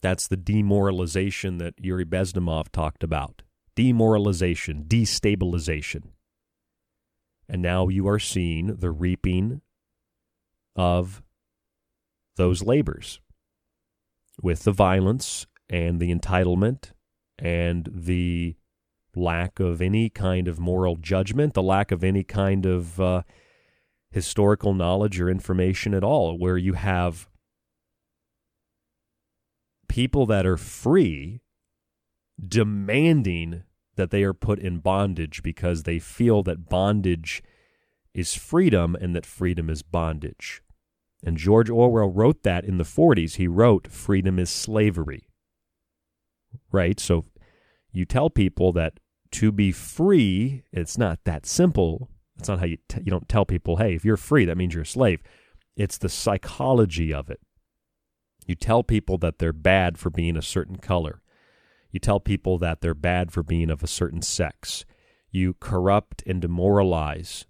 That's the demoralization that Yuri Bezmenov talked about. Demoralization, destabilization. And now you are seeing the reaping of those labors with the violence and the entitlement and the lack of any kind of moral judgment, the lack of any kind of uh, historical knowledge or information at all, where you have people that are free demanding that they are put in bondage because they feel that bondage is freedom and that freedom is bondage. And George Orwell wrote that in the 40s. He wrote, Freedom is slavery. Right? So you tell people that to be free, it's not that simple. It's not how you, t- you don't tell people, hey, if you're free, that means you're a slave. It's the psychology of it. You tell people that they're bad for being a certain color. You tell people that they're bad for being of a certain sex. You corrupt and demoralize.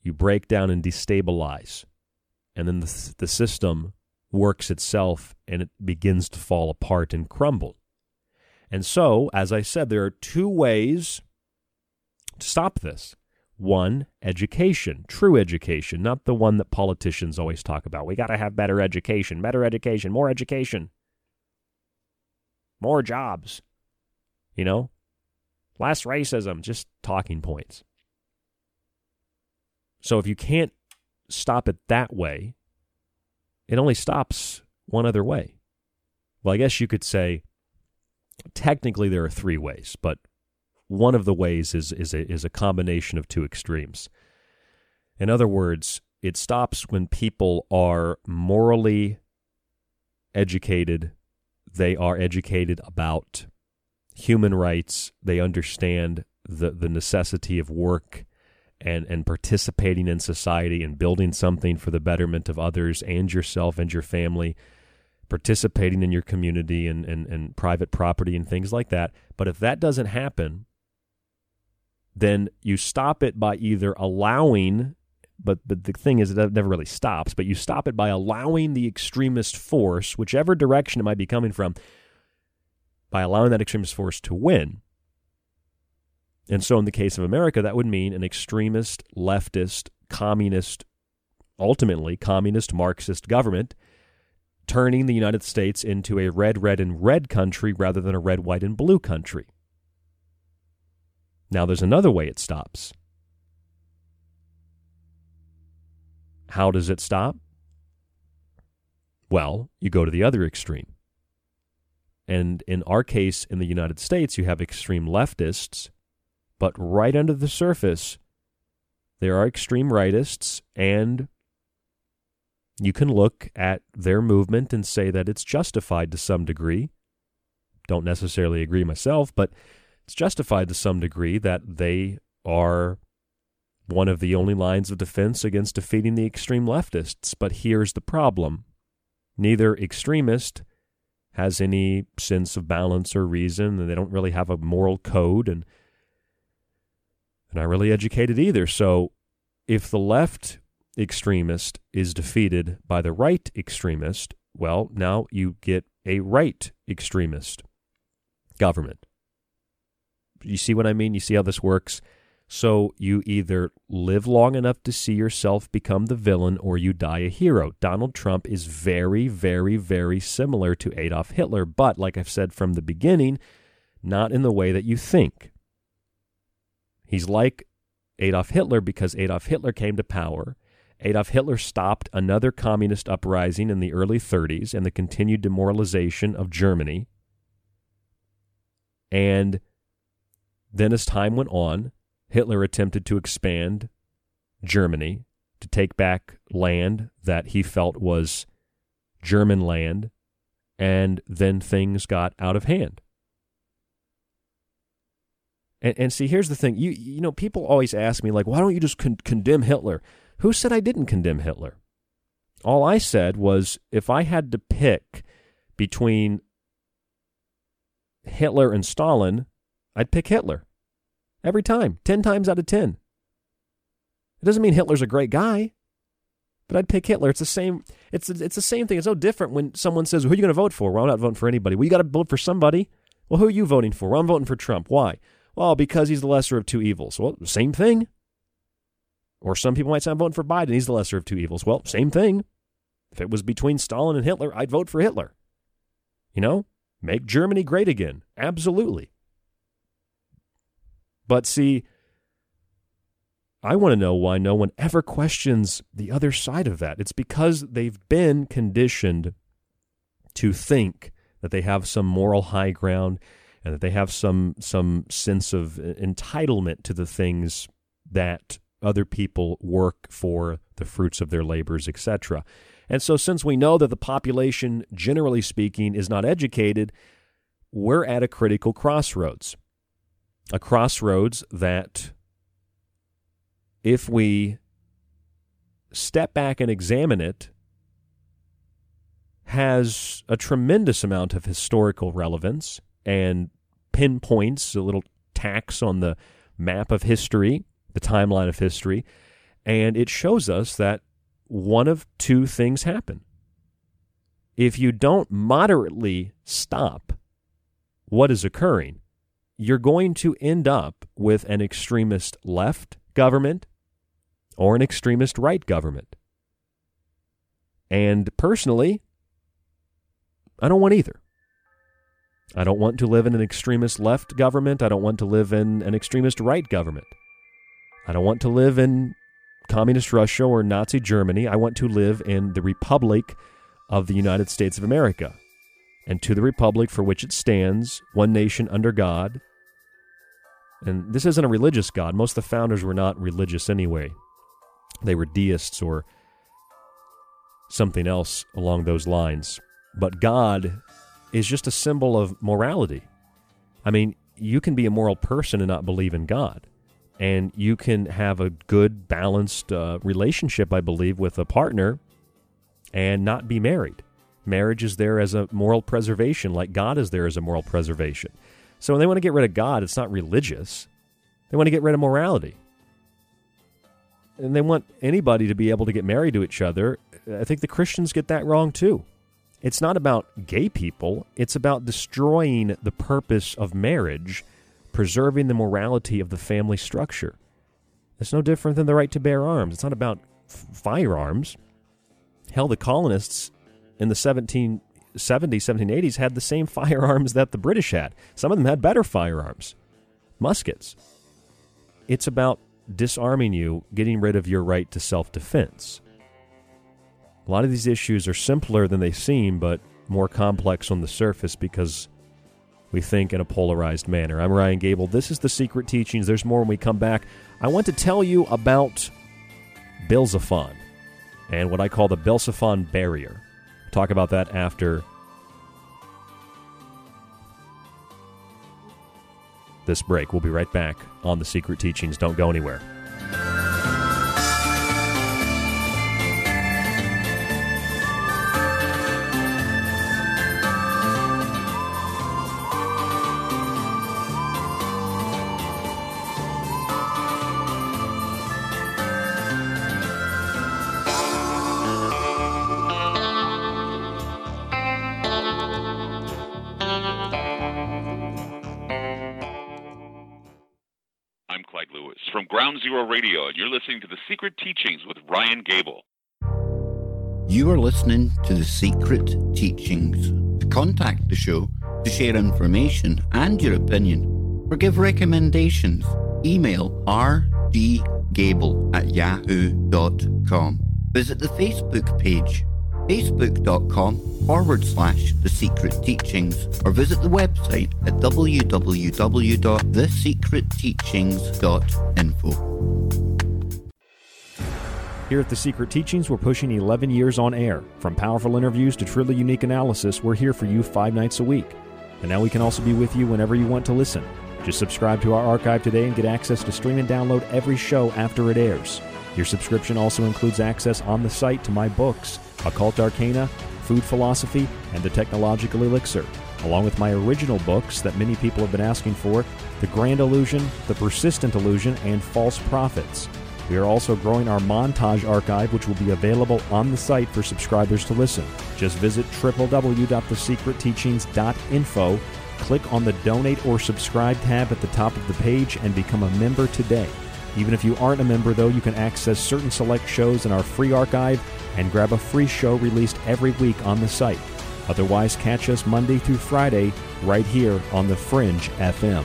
You break down and destabilize and then the, the system works itself and it begins to fall apart and crumble. And so, as I said, there are two ways to stop this. One, education, true education, not the one that politicians always talk about. We got to have better education, better education, more education, more jobs. You know, less racism, just talking points. So if you can't stop it that way, it only stops one other way. Well, I guess you could say technically there are three ways, but one of the ways is is a, is a combination of two extremes. In other words, it stops when people are morally educated, they are educated about human rights, they understand the the necessity of work and and participating in society and building something for the betterment of others and yourself and your family participating in your community and, and, and private property and things like that. But if that doesn't happen then you stop it by either allowing but, but the thing is it never really stops but you stop it by allowing the extremist force whichever direction it might be coming from by allowing that extremist force to win and so, in the case of America, that would mean an extremist, leftist, communist, ultimately communist, Marxist government turning the United States into a red, red, and red country rather than a red, white, and blue country. Now, there's another way it stops. How does it stop? Well, you go to the other extreme. And in our case, in the United States, you have extreme leftists but right under the surface, there are extreme rightists, and you can look at their movement and say that it's justified to some degree. Don't necessarily agree myself, but it's justified to some degree that they are one of the only lines of defense against defeating the extreme leftists. But here's the problem neither extremist has any sense of balance or reason, and they don't really have a moral code, and they're not really educated either. So if the left extremist is defeated by the right extremist, well, now you get a right extremist government. You see what I mean? You see how this works? So you either live long enough to see yourself become the villain or you die a hero. Donald Trump is very, very, very similar to Adolf Hitler, but like I've said from the beginning, not in the way that you think. He's like Adolf Hitler because Adolf Hitler came to power. Adolf Hitler stopped another communist uprising in the early 30s and the continued demoralization of Germany. And then, as time went on, Hitler attempted to expand Germany to take back land that he felt was German land, and then things got out of hand. And, and see, here's the thing: you you know, people always ask me like, why don't you just con- condemn Hitler? Who said I didn't condemn Hitler? All I said was, if I had to pick between Hitler and Stalin, I'd pick Hitler. Every time, 10 times out of 10. It doesn't mean Hitler's a great guy, but I'd pick Hitler. It's the same it's it's the same thing. It's no different when someone says, "Who are you going to vote for?" Well, I'm not voting for anybody. Well, you got to vote for somebody. Well, who are you voting for? Well, I'm voting for Trump. Why? Well, because he's the lesser of two evils. Well, same thing. Or some people might say I'm voting for Biden. He's the lesser of two evils. Well, same thing. If it was between Stalin and Hitler, I'd vote for Hitler. You know, make Germany great again. Absolutely. But see, I want to know why no one ever questions the other side of that. It's because they've been conditioned to think that they have some moral high ground and that they have some some sense of entitlement to the things that other people work for the fruits of their labors, etc. And so since we know that the population generally speaking is not educated, we're at a critical crossroads a crossroads that if we step back and examine it, has a tremendous amount of historical relevance and pinpoints a little tax on the map of history, the timeline of history, and it shows us that one of two things happen. If you don't moderately stop what is occurring, you're going to end up with an extremist left government or an extremist right government. And personally, I don't want either. I don't want to live in an extremist left government. I don't want to live in an extremist right government. I don't want to live in communist Russia or Nazi Germany. I want to live in the Republic of the United States of America. And to the Republic for which it stands, one nation under God, and this isn't a religious God. Most of the founders were not religious anyway, they were deists or something else along those lines. But God is just a symbol of morality. I mean, you can be a moral person and not believe in God. And you can have a good, balanced uh, relationship, I believe, with a partner and not be married. Marriage is there as a moral preservation, like God is there as a moral preservation. So when they want to get rid of God, it's not religious. They want to get rid of morality. And they want anybody to be able to get married to each other. I think the Christians get that wrong too. It's not about gay people, it's about destroying the purpose of marriage, preserving the morality of the family structure. It's no different than the right to bear arms. It's not about f- firearms. Hell, the colonists in the 17 70s, 1780s had the same firearms that the British had. Some of them had better firearms, muskets. It's about disarming you, getting rid of your right to self defense. A lot of these issues are simpler than they seem, but more complex on the surface because we think in a polarized manner. I'm Ryan Gable. This is The Secret Teachings. There's more when we come back. I want to tell you about Beelzephon and what I call the Beelzephon barrier. Talk about that after this break. We'll be right back on The Secret Teachings. Don't go anywhere. Ground Zero Radio, and you're listening to The Secret Teachings with Ryan Gable. You are listening to The Secret Teachings. To contact the show, to share information and your opinion, or give recommendations, email rdgable at yahoo.com. Visit the Facebook page facebook.com forward slash The Secret Teachings or visit the website at www.thesecretteachings.info. Here at The Secret Teachings, we're pushing 11 years on air. From powerful interviews to truly unique analysis, we're here for you five nights a week. And now we can also be with you whenever you want to listen. Just subscribe to our archive today and get access to stream and download every show after it airs. Your subscription also includes access on the site to my books, Occult Arcana, Food Philosophy, and The Technological Elixir, along with my original books that many people have been asking for The Grand Illusion, The Persistent Illusion, and False Prophets. We are also growing our montage archive, which will be available on the site for subscribers to listen. Just visit www.thesecretteachings.info, click on the Donate or Subscribe tab at the top of the page, and become a member today. Even if you aren't a member, though, you can access certain select shows in our free archive and grab a free show released every week on the site. Otherwise, catch us Monday through Friday right here on The Fringe FM.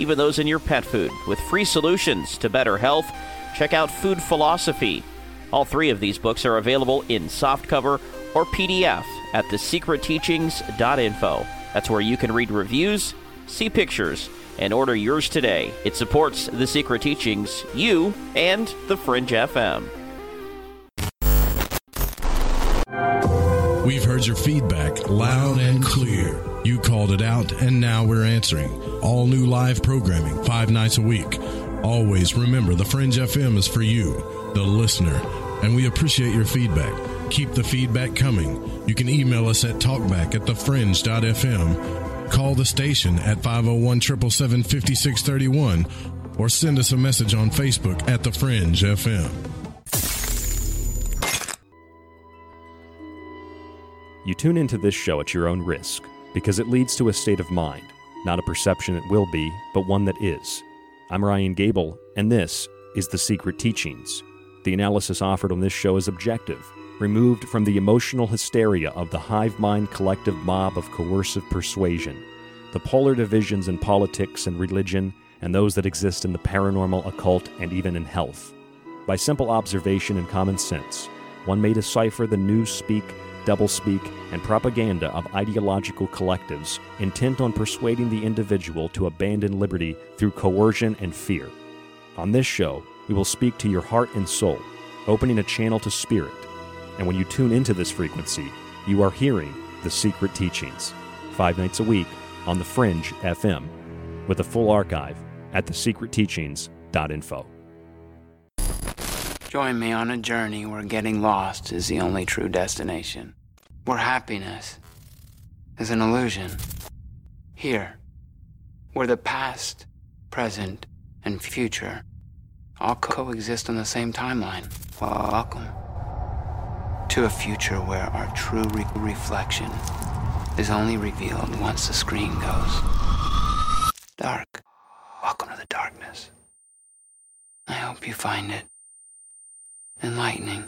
even those in your pet food, with free solutions to better health, check out Food Philosophy. All three of these books are available in softcover or PDF at thesecretteachings.info. That's where you can read reviews, see pictures, and order yours today. It supports The Secret Teachings, you, and The Fringe FM. We've heard your feedback loud and clear. You called it out, and now we're answering. All new live programming, five nights a week. Always remember the Fringe FM is for you, the listener, and we appreciate your feedback. Keep the feedback coming. You can email us at talkback at thefringe.fm, call the station at 501 777 5631, or send us a message on Facebook at The Fringe FM. You tune into this show at your own risk because it leads to a state of mind, not a perception it will be, but one that is. I'm Ryan Gable, and this is The Secret Teachings. The analysis offered on this show is objective, removed from the emotional hysteria of the hive mind collective mob of coercive persuasion, the polar divisions in politics and religion, and those that exist in the paranormal, occult, and even in health. By simple observation and common sense, one may decipher the newspeak doublespeak, and propaganda of ideological collectives intent on persuading the individual to abandon liberty through coercion and fear. On this show, we will speak to your heart and soul, opening a channel to spirit. And when you tune into this frequency, you are hearing the secret teachings. Five nights a week on The Fringe FM, with a full archive at thesecretteachings.info. Join me on a journey where getting lost is the only true destination. Where happiness is an illusion. Here, where the past, present, and future all coexist on the same timeline. Welcome to a future where our true re- reflection is only revealed once the screen goes dark. Welcome to the darkness. I hope you find it enlightening.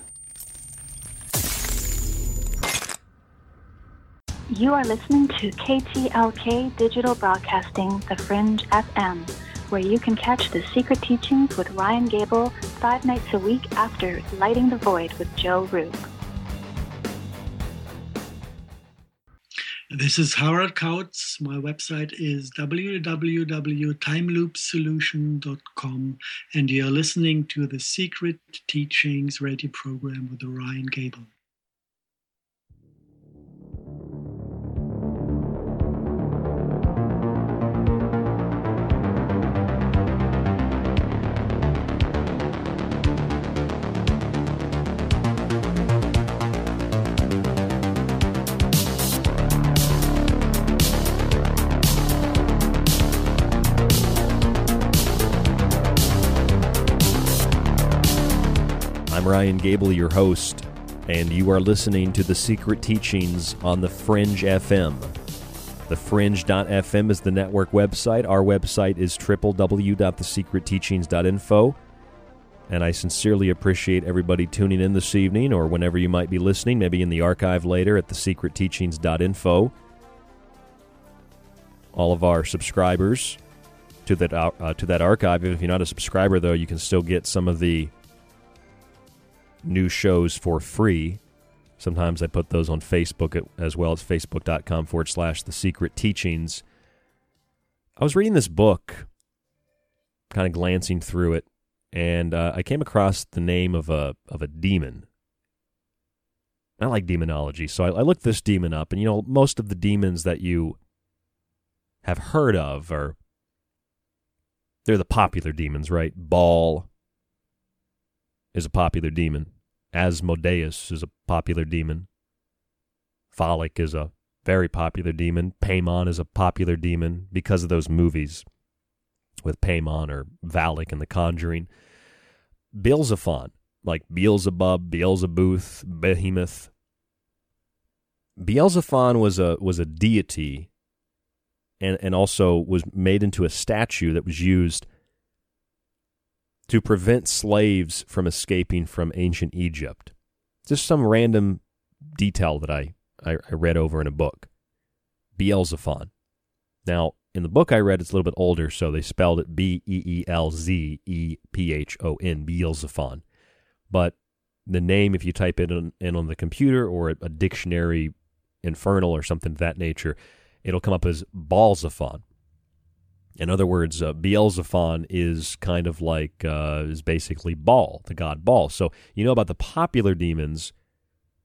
You are listening to KTLK Digital Broadcasting, The Fringe FM, where you can catch the secret teachings with Ryan Gable five nights a week after Lighting the Void with Joe Rupe. This is Howard Kautz. My website is www.timeloopsolution.com, and you're listening to the Secret Teachings radio program with Ryan Gable. I'm Ryan Gable, your host, and you are listening to The Secret Teachings on The Fringe FM. TheFringe.fm is the network website. Our website is www.thesecretteachings.info. And I sincerely appreciate everybody tuning in this evening or whenever you might be listening, maybe in the archive later at thesecretteachings.info. All of our subscribers to that uh, to that archive. If you're not a subscriber, though, you can still get some of the new shows for free. Sometimes I put those on Facebook as well as facebook.com forward slash the secret teachings. I was reading this book, kind of glancing through it, and uh, I came across the name of a of a demon. I like demonology, so I, I looked this demon up, and you know most of the demons that you have heard of are they're the popular demons, right? Baal is a popular demon. Asmodeus is a popular demon. Valak is a very popular demon. Paimon is a popular demon because of those movies with Paimon or Valak and The Conjuring. Beelzephon, like Beelzebub, Beelzebuth, Behemoth. Beelzephon was a was a deity and, and also was made into a statue that was used to prevent slaves from escaping from ancient Egypt. Just some random detail that I, I, I read over in a book. Beelzephon. Now, in the book I read, it's a little bit older, so they spelled it B E E L Z E P H O N, Beelzephon. But the name, if you type it in, in on the computer or a, dictionary, infernal or something of that nature, it'll come up as Balzephon. In other words, uh, Beelzephon is kind of like uh, is basically Baal, the god Baal. So you know about the popular demons.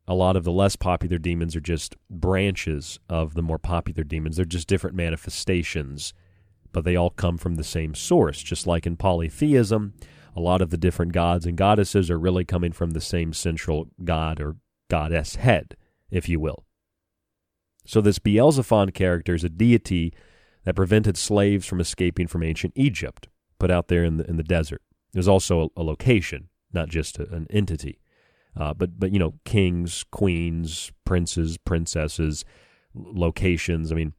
A lot of the less popular demons are just branches of the more popular demons. They're just different manifestations, but they all come from the same source. Just like in polytheism, a lot of the different gods and goddesses are really coming from the same central god or goddess head, if you will. So this Beelzebub character is a deity that prevented slaves from escaping from ancient Egypt, put out there in the, in the desert. There's also a, a location, not just a, an entity. Uh, but, but, you know, kings, queens, princes, princesses, locations. I mean,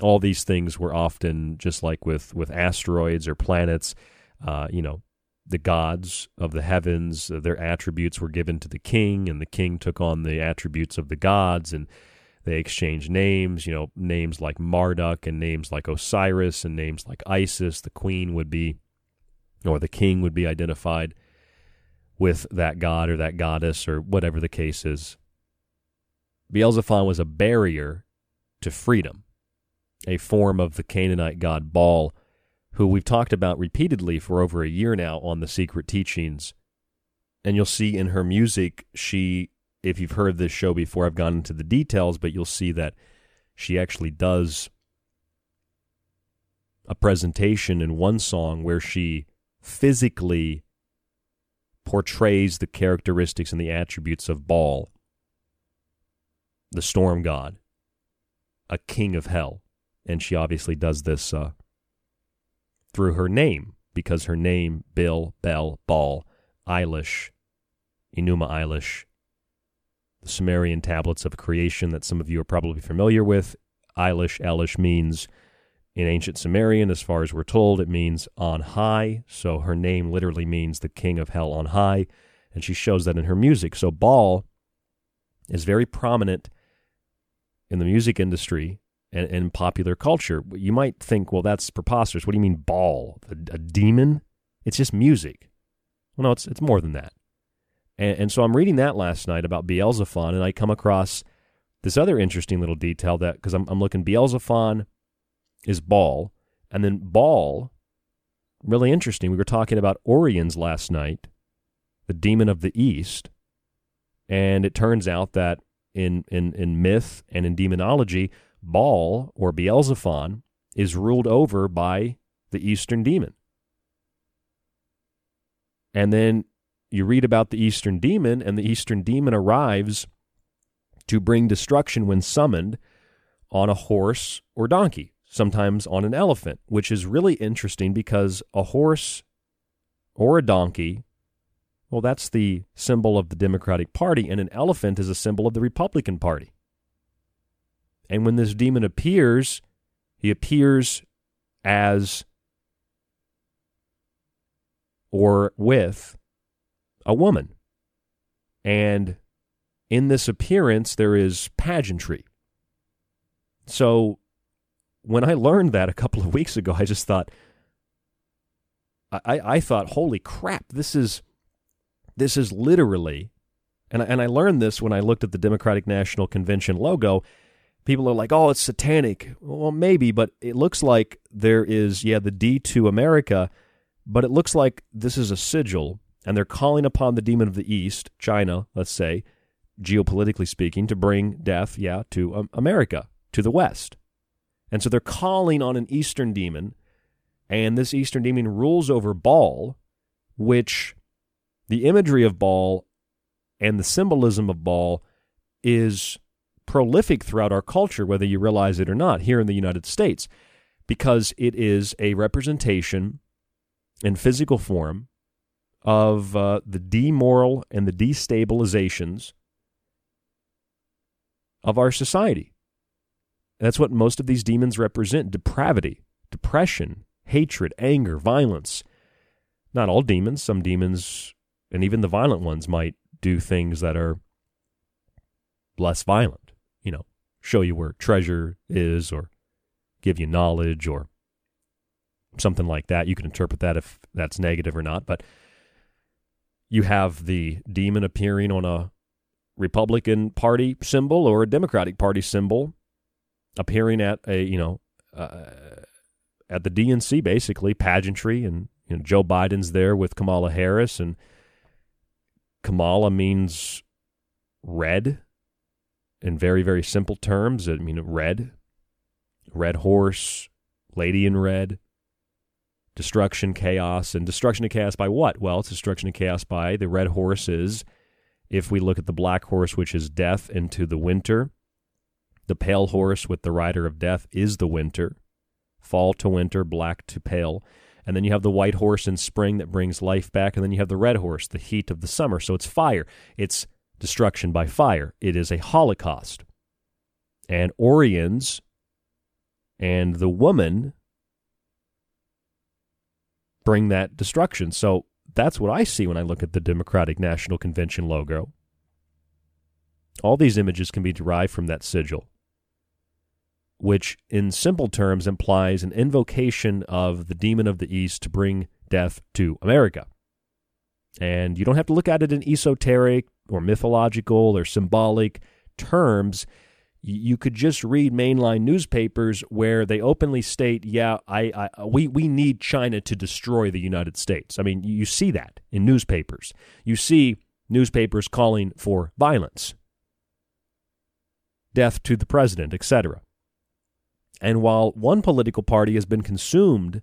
all these things were often just like with, with asteroids or planets, uh, you know, the gods of the heavens, uh, their attributes were given to the king, and the king took on the attributes of the gods. And they exchange names, you know, names like Marduk and names like Osiris and names like Isis. The queen would be, or the king would be identified with that god or that goddess or whatever the case is. Beelzephon was a barrier to freedom, a form of the Canaanite god Baal, who we've talked about repeatedly for over a year now on the Secret Teachings. And you'll see in her music, she if you've heard this show before, I've gone into the details, but you'll see that she actually does a presentation in one song where she physically portrays the characteristics and the attributes of Baal, the storm god, a king of hell. And she obviously does this uh, through her name, because her name, Bill, Bell, Baal, Eilish, Enuma Elish, the Sumerian tablets of creation that some of you are probably familiar with. Eilish, Elish means in ancient Sumerian, as far as we're told, it means on high. So her name literally means the king of hell on high. And she shows that in her music. So Baal is very prominent in the music industry and, in popular culture. You might think, well, that's preposterous. What do you mean, Baal? A, a demon? It's just music. Well, no, it's it's more than that. And, and so I'm reading that last night about Beelzephon, and I come across this other interesting little detail that because I'm, I'm looking Beelzephon is Baal, and then Baal, really interesting. We were talking about Oriens last night, the demon of the east, and it turns out that in in in myth and in demonology, Baal or Beelzephon is ruled over by the eastern demon. And then you read about the eastern demon, and the eastern demon arrives to bring destruction when summoned on a horse or donkey, sometimes on an elephant, which is really interesting because a horse or a donkey, well, that's the symbol of the Democratic Party, and an elephant is a symbol of the Republican Party. And when this demon appears, he appears as or with a woman. And in this appearance, there is pageantry. So when I learned that a couple of weeks ago, I just thought, I, I thought, holy crap, this is this is literally, and I, and I learned this when I looked at the Democratic National Convention logo. People are like, oh, it's satanic. Well, maybe, but it looks like there is, yeah, the D to America, but it looks like this is a sigil, and they're calling upon the demon of the East, China, let's say, geopolitically speaking, to bring death, yeah, to um, America, to the West. And so they're calling on an Eastern demon, and this Eastern demon rules over Baal, which the imagery of Baal and the symbolism of Baal is prolific throughout our culture, whether you realize it or not, here in the United States, because it is a representation in physical form of uh, the demoral and the destabilizations of our society. That's what most of these demons represent depravity, depression, hatred, anger, violence. Not all demons, some demons, and even the violent ones, might do things that are less violent you know, show you where treasure is or give you knowledge or something like that. You can interpret that if that's negative or not. But you have the demon appearing on a Republican Party symbol or a Democratic Party symbol appearing at a, you know, uh, at the DNC, basically, pageantry. And you know, Joe Biden's there with Kamala Harris. And Kamala means red in very, very simple terms. I mean, red, red horse, lady in red, destruction, chaos, and destruction and chaos by what? Well, it's destruction and chaos by the red horses. If we look at the black horse, which is death into the winter, the pale horse with the rider of death is the winter, fall to winter, black to pale. And then you have the white horse in spring that brings life back. And then you have the red horse, the heat of the summer. So it's fire. It's destruction by fire. It is a holocaust. And Oriens and the woman bring that destruction. So that's what I see when I look at the Democratic National Convention logo. All these images can be derived from that sigil, which in simple terms implies an invocation of the demon of the East to bring death to America. And you don't have to look at it in esoteric or mythological or symbolic terms. You could just read mainline newspapers where they openly state, "Yeah, I, I, we, we need China to destroy the United States." I mean, you see that in newspapers. You see newspapers calling for violence, death to the president, etc. And while one political party has been consumed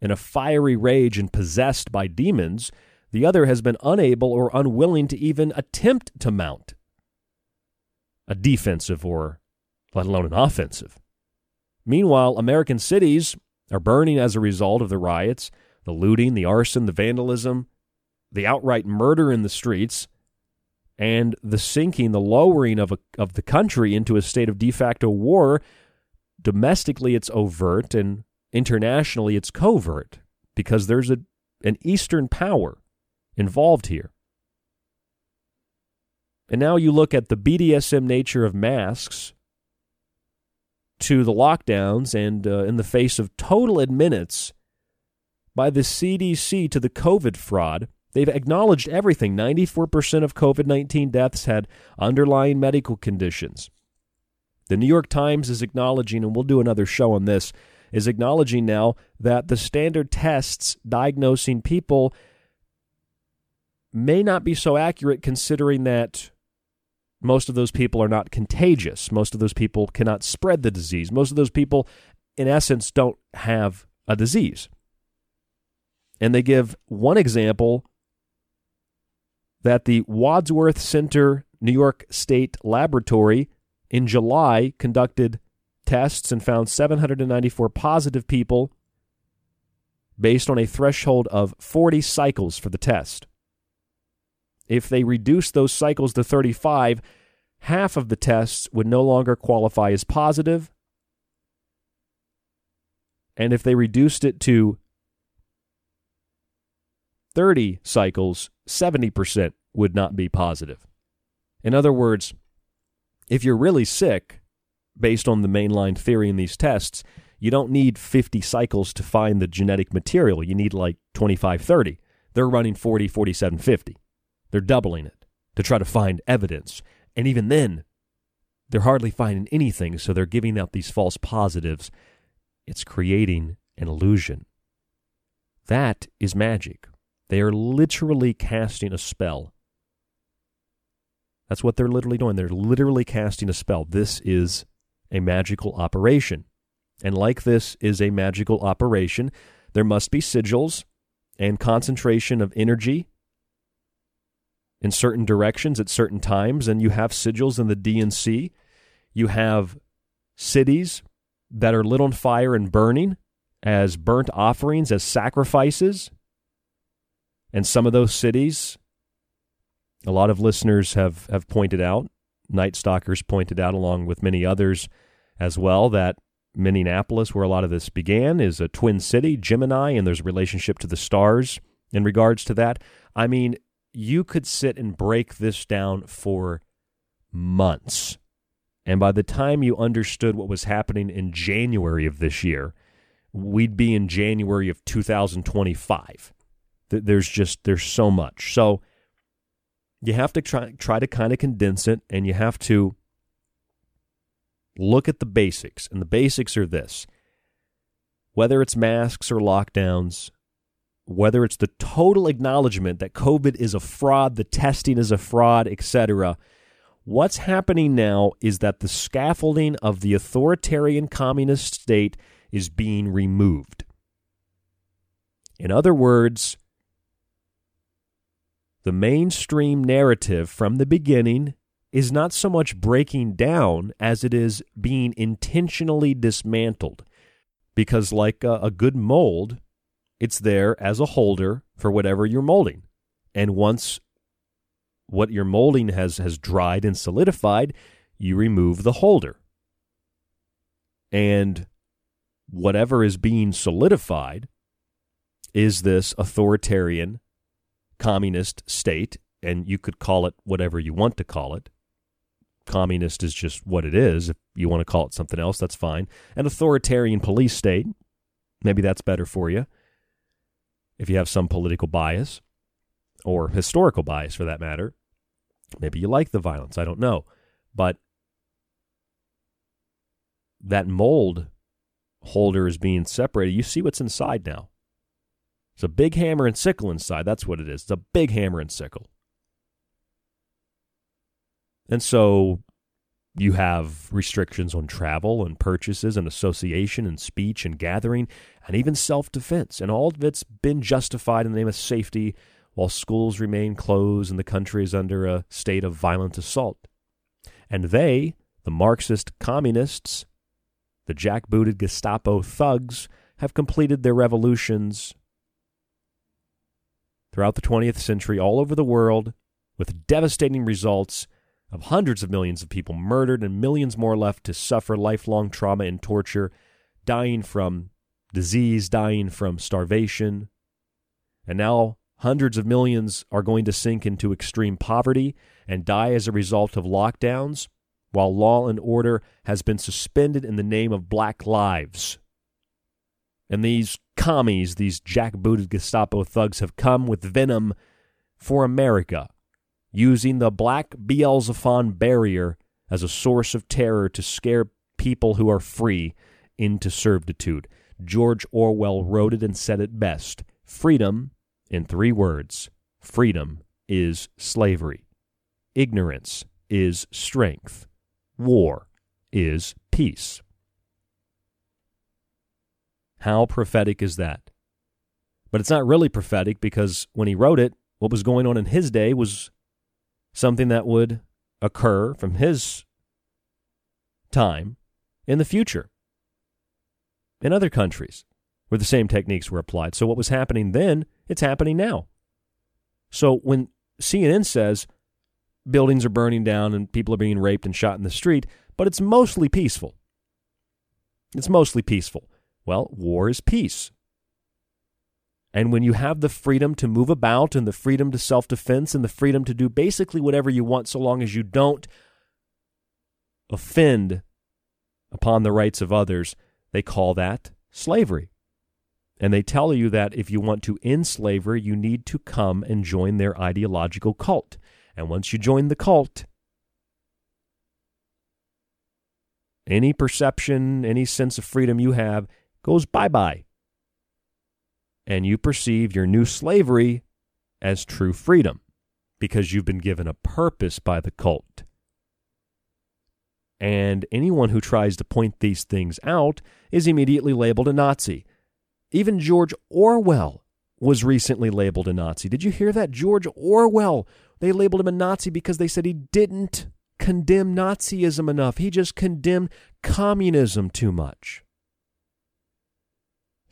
in a fiery rage and possessed by demons, the other has been unable or unwilling to even attempt to mount a defensive or let alone an offensive. Meanwhile, American cities are burning as a result of the riots, the looting, the arson, the vandalism, the outright murder in the streets, and the sinking, the lowering of, a, of the country into a state of de facto war. Domestically, it's overt, and internationally, it's covert because there's a, an Eastern power involved here. And now you look at the BDSM nature of masks to the lockdowns and uh, in the face of total admittance by the CDC to the COVID fraud. They've acknowledged everything. 94% of COVID 19 deaths had underlying medical conditions. The New York Times is acknowledging, and we'll do another show on this, is acknowledging now that the standard tests diagnosing people may not be so accurate considering that most of those people are not contagious. Most of those people cannot spread the disease. Most of those people, in essence, don't have a disease. And they give one example that the Wadsworth Center New York State Laboratory in July conducted tests and found 794 positive people based on a threshold of 40 cycles for the test. If they reduce those cycles to 35, half of the tests would no longer qualify as positive. And if they reduced it to 30 cycles, 70% would not be positive. In other words, if you're really sick, based on the mainline theory in these tests, you don't need 50 cycles to find the genetic material. You need like 25, 30. They're running 40, 47, 50. They're doubling it to try to find evidence. And even then, they're hardly finding anything, so they're giving out these false positives. It's creating an illusion. That is magic. They are literally casting a spell. That's what they're literally doing. They're literally casting a spell. This is a magical operation. And like this is a magical operation, there must be sigils and concentration of energy in certain directions at certain times, and you have sigils in the DNC. You have cities that are lit on fire and burning as burnt offerings, as sacrifices. And some of those cities, a lot of listeners have, have pointed out, Night Stalkers pointed out, along with many others as well, that Minneapolis, where a lot of this began, is a twin city, Gemini, and there's a relationship to the stars in regards to that. I mean, you could sit and break this down for months. And by the time you understood what was happening in January of this year, we'd be in January of 2025. There's just there's so much. So you have to try try to kind of condense it and you have to look at the basics. And the basics are this. Whether it's masks or lockdowns, whether it's the total acknowledgement that COVID is a fraud, the testing is a fraud, etc. What's happening now is that the scaffolding of the authoritarian communist state is being removed. In other words, the mainstream narrative from the beginning is not so much breaking down as it is being intentionally dismantled. Because, like a, a good mold, it's there as a holder for whatever you're molding. And once what you're molding has, has dried and solidified, you remove the holder. And whatever is being solidified is this authoritarian communist state, and you could call it whatever you want to call it. Communist is just what it is. If you want to call it something else, that's fine. An authoritarian police state, maybe that's better for you if you have some political bias or historical bias for that matter. Maybe you like the violence, I don't know. But that mold holder is being separated. You see what's inside now. It's a big hammer and sickle inside. That's what it is. It's a big hammer and sickle. And so you have restrictions on travel and purchases and association and speech and gathering and even self defense. And all of it's been justified in the name of safety while schools remain closed and the country is under a state of violent assault. And they, the Marxist communists, the jackbooted Gestapo thugs, have completed their revolutions throughout the 20th century all over the world with devastating results of hundreds of millions of people murdered and millions more left to suffer lifelong trauma and torture, dying from disease, dying from starvation. And now hundreds of millions are going to sink into extreme poverty and die as a result of lockdowns. while law and order has been suspended in the name of black lives. And these commies, these jackbooted Gestapo thugs, have come with venom for America, using the black Beelzephon barrier as a source of terror to scare people who are free into servitude. George Orwell wrote it and said it best freedom, in three words, freedom is slavery. Ignorance is strength. War is peace. How prophetic is that? But it's not really prophetic because when he wrote it, what was going on in his day was something that would occur from his time in the future in other countries where the same techniques were applied. So what was happening then, it's happening now. So when CNN says buildings are burning down and people are being raped and shot in the street, but it's mostly peaceful. It's mostly peaceful. Well, war is peace. And when you have the freedom to move about and the freedom to self defense and the freedom to do basically whatever you want so long as you don't offend upon the rights of others, they call that slavery. And they tell you that if you want to end slavery, you need to come and join their ideological cult. And once you join the cult, any perception, any sense of freedom you have goes bye bye. And you perceive your new slavery as true freedom because you've been given a purpose by the cult. And anyone who tries to point these things out is immediately labeled a Nazi. Even George Orwell was recently labeled a Nazi. Did you hear that? George Orwell they labeled him a Nazi because they said he didn't condemn Nazism enough. He just condemned communism too much.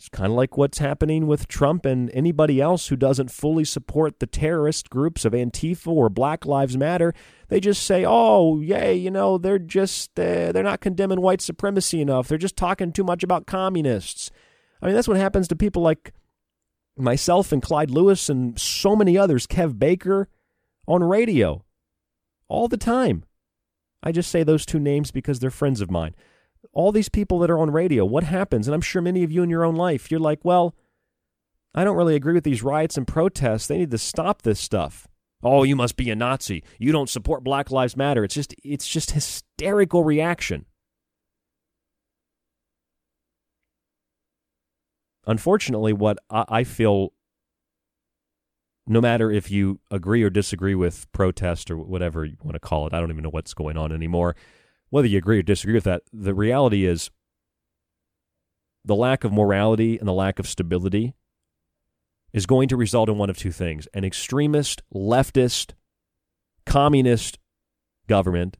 It's kind of like what's happening with Trump and anybody else who doesn't fully support the terrorist groups of Antifa or Black Lives Matter. They just say, "Oh, yay, you know, they're just uh, they're not condemning white supremacy enough. They're just talking too much about communists." I mean, that's what happens to people like myself and Clyde Lewis and so many others, Kev Baker, on radio all the time. I just say those two names because they're friends of mine. All these people that are on radio, what happens? And I'm sure many of you in your own life, you're like, well, I don't really agree with these riots and protests. They need to stop this stuff. Oh, you must be a Nazi. You don't support Black Lives Matter. It's just it's just hysterical reaction. Unfortunately, what I feel no matter if you agree or disagree with protest or whatever you want to call it, I don't even know what's going on anymore. Whether you agree or disagree with that, the reality is the lack of morality and the lack of stability is going to result in one of two things an extremist, leftist, communist government,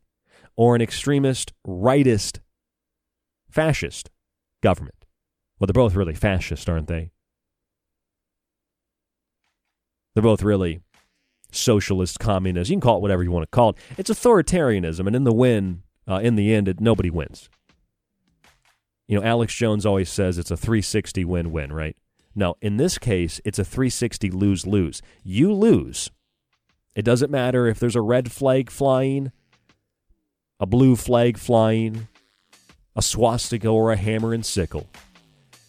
or an extremist, rightist, fascist government. Well, they're both really fascist, aren't they? They're both really socialist, communist. You can call it whatever you want to call it. It's authoritarianism, and in the win, uh, in the end, it, nobody wins. You know, Alex Jones always says it's a 360 win-win, right? No, in this case, it's a 360 lose-lose. You lose. It doesn't matter if there's a red flag flying, a blue flag flying, a swastika, or a hammer and sickle.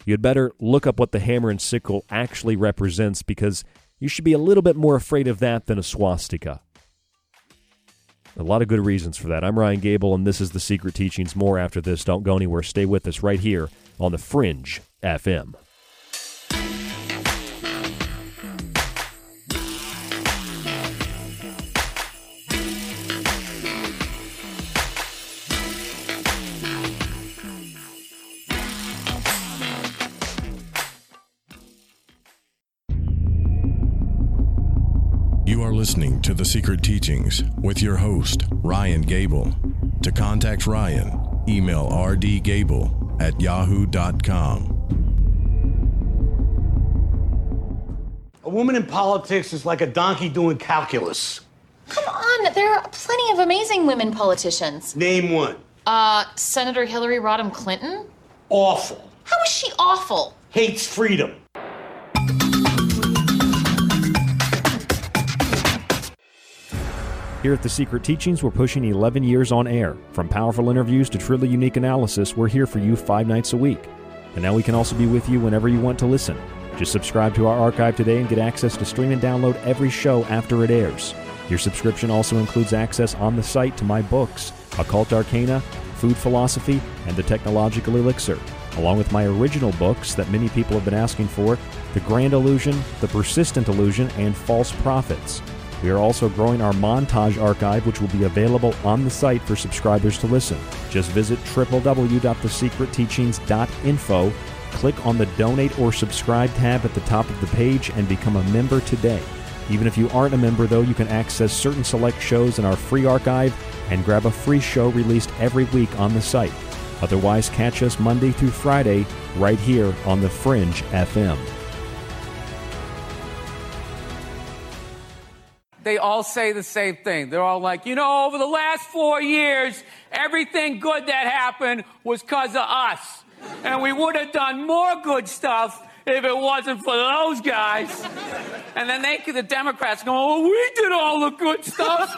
You'd better look up what the hammer and sickle actually represents because you should be a little bit more afraid of that than a swastika. A lot of good reasons for that. I'm Ryan Gable, and this is The Secret Teachings. More after this. Don't go anywhere. Stay with us right here on The Fringe FM. Listening to The Secret Teachings with your host, Ryan Gable. To contact Ryan, email rdgable at yahoo.com. A woman in politics is like a donkey doing calculus. Come on, there are plenty of amazing women politicians. Name one. Uh, Senator Hillary Rodham Clinton? Awful. How is she awful? Hates freedom. Here at The Secret Teachings, we're pushing 11 years on air. From powerful interviews to truly unique analysis, we're here for you five nights a week. And now we can also be with you whenever you want to listen. Just subscribe to our archive today and get access to stream and download every show after it airs. Your subscription also includes access on the site to my books, Occult Arcana, Food Philosophy, and The Technological Elixir, along with my original books that many people have been asking for The Grand Illusion, The Persistent Illusion, and False Prophets. We are also growing our montage archive, which will be available on the site for subscribers to listen. Just visit www.thesecretteachings.info, click on the Donate or Subscribe tab at the top of the page, and become a member today. Even if you aren't a member, though, you can access certain select shows in our free archive and grab a free show released every week on the site. Otherwise, catch us Monday through Friday right here on The Fringe FM. They all say the same thing. They're all like, you know, over the last four years, everything good that happened was because of us. And we would have done more good stuff if it wasn't for those guys. And then they, the Democrats, go, oh, we did all the good stuff.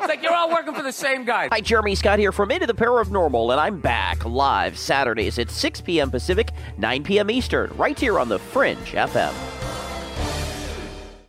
it's like you're all working for the same guy. Hi, Jeremy Scott here from Into the Paranormal, and I'm back live Saturdays at 6 p.m. Pacific, 9 p.m. Eastern, right here on the Fringe FM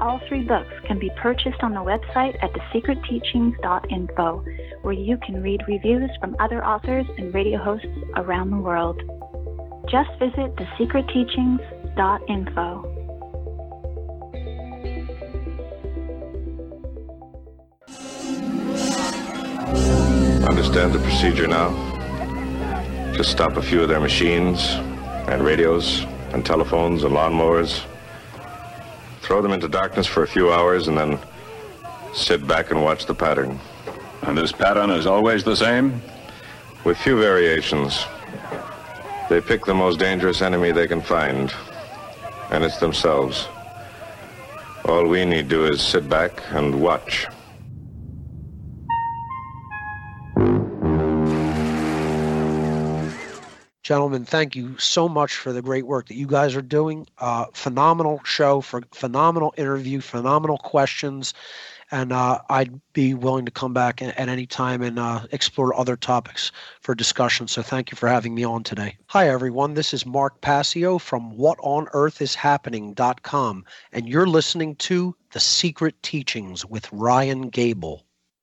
All three books can be purchased on the website at thesecretteachings.info, where you can read reviews from other authors and radio hosts around the world. Just visit thesecretteachings.info. Understand the procedure now? Just stop a few of their machines and radios and telephones and lawnmowers throw them into darkness for a few hours, and then sit back and watch the pattern. And this pattern is always the same? With few variations. They pick the most dangerous enemy they can find, and it's themselves. All we need to do is sit back and watch. Gentlemen, thank you so much for the great work that you guys are doing. Uh, phenomenal show, for phenomenal interview, phenomenal questions, and uh, I'd be willing to come back at, any time and uh, explore other topics for discussion. So thank you for having me on today. Hi everyone, this is Mark Passio from WhatOnEarthIsHappening.com, and you're listening to The Secret Teachings with Ryan Gable.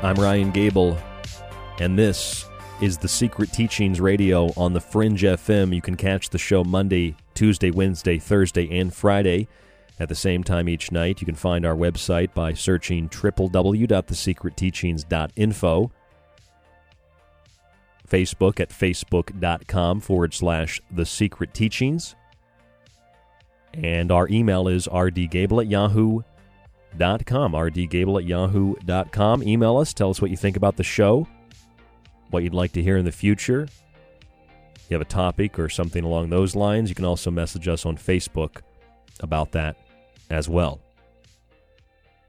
I'm Ryan Gable, and this is the Secret Teachings Radio on the Fringe FM. You can catch the show Monday, Tuesday, Wednesday, Thursday, and Friday at the same time each night. You can find our website by searching www.thesecretteachings.info. Facebook at facebook.com forward slash the secret teachings. And our email is rdgable at yahoo.com. rdgable at yahoo.com. Email us. Tell us what you think about the show, what you'd like to hear in the future. You have a topic or something along those lines, you can also message us on Facebook about that as well.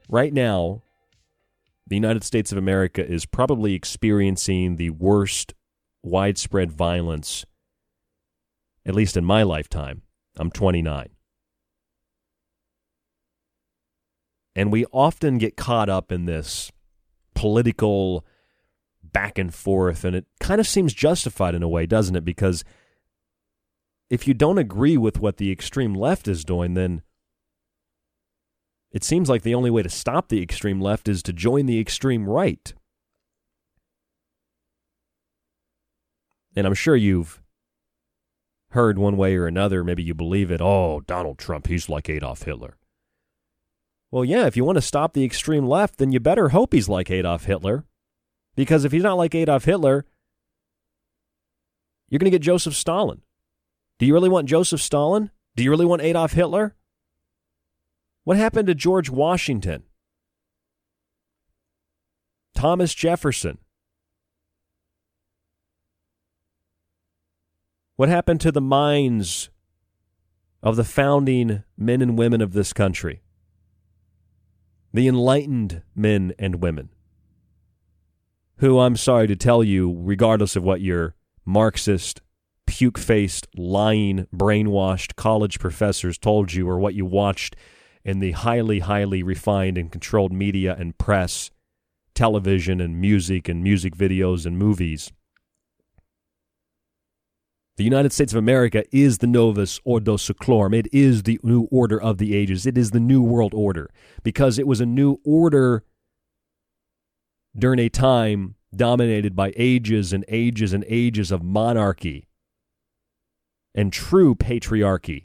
Right now, the United States of America is probably experiencing the worst widespread violence, at least in my lifetime. I'm 29. And we often get caught up in this political back and forth, and it kind of seems justified in a way, doesn't it? Because if you don't agree with what the extreme left is doing, then it seems like the only way to stop the extreme left is to join the extreme right. And I'm sure you've heard one way or another, maybe you believe it, oh, Donald Trump, he's like Adolf Hitler. Well, yeah, if you want to stop the extreme left, then you better hope he's like Adolf Hitler. Because if he's not like Adolf Hitler, you're going to get Joseph Stalin. Do you really want Joseph Stalin? Do you really want Adolf Hitler? What happened to George Washington? Thomas Jefferson? What happened to the minds of the founding men and women of this country? The enlightened men and women, who I'm sorry to tell you, regardless of what your Marxist, puke faced, lying, brainwashed college professors told you or what you watched in the highly, highly refined and controlled media and press, television and music and music videos and movies. The United States of America is the Novus Ordo Seclorum. It is the new order of the ages. It is the new world order because it was a new order during a time dominated by ages and ages and ages of monarchy and true patriarchy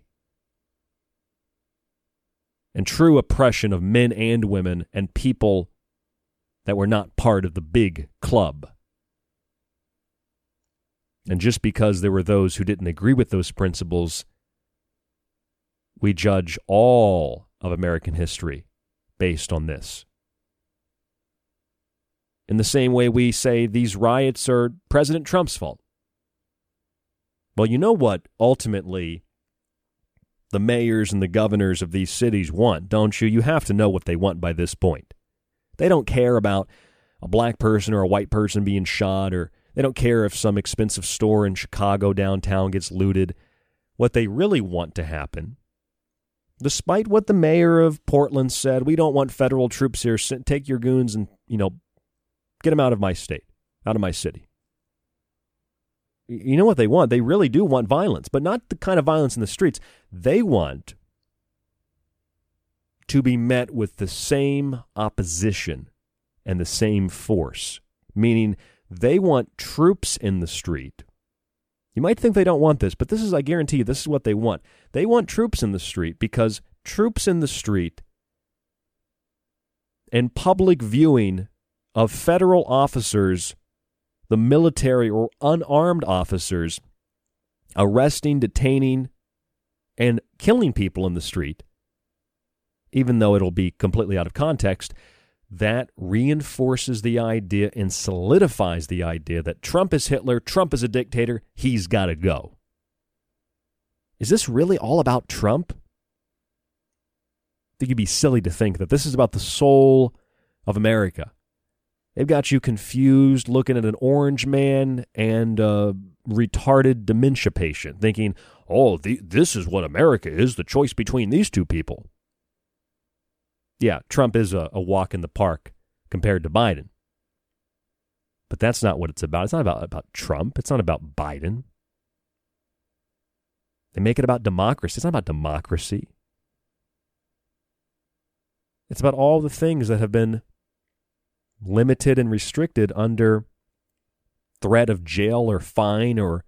and true oppression of men and women and people that were not part of the big club. And just because there were those who didn't agree with those principles, we judge all of American history based on this. In the same way we say these riots are President Trump's fault. Well, you know what ultimately the mayors and the governors of these cities want, don't you? You have to know what they want by this point. They don't care about a black person or a white person being shot or they don't care if some expensive store in Chicago downtown gets looted. What they really want to happen, despite what the mayor of Portland said, we don't want federal troops here. Take your goons and, you know, get them out of my state, out of my city. You know what they want? They really do want violence, but not the kind of violence in the streets. They want to be met with the same opposition and the same force, meaning they want troops in the street. You might think they don't want this, but this is, I guarantee you, this is what they want. They want troops in the street because troops in the street and public viewing of federal officers, the military or unarmed officers, arresting, detaining, and killing people in the street, even though it'll be completely out of context, that reinforces the idea and solidifies the idea that Trump is Hitler, Trump is a dictator, he's got to go. Is this really all about Trump? I think you'd be silly to think that this is about the soul of America. They've got you confused looking at an orange man and a retarded dementia patient, thinking, oh, the, this is what America is the choice between these two people yeah, Trump is a, a walk in the park compared to Biden. But that's not what it's about. It's not about, about Trump. It's not about Biden. They make it about democracy. It's not about democracy. It's about all the things that have been limited and restricted under threat of jail or fine or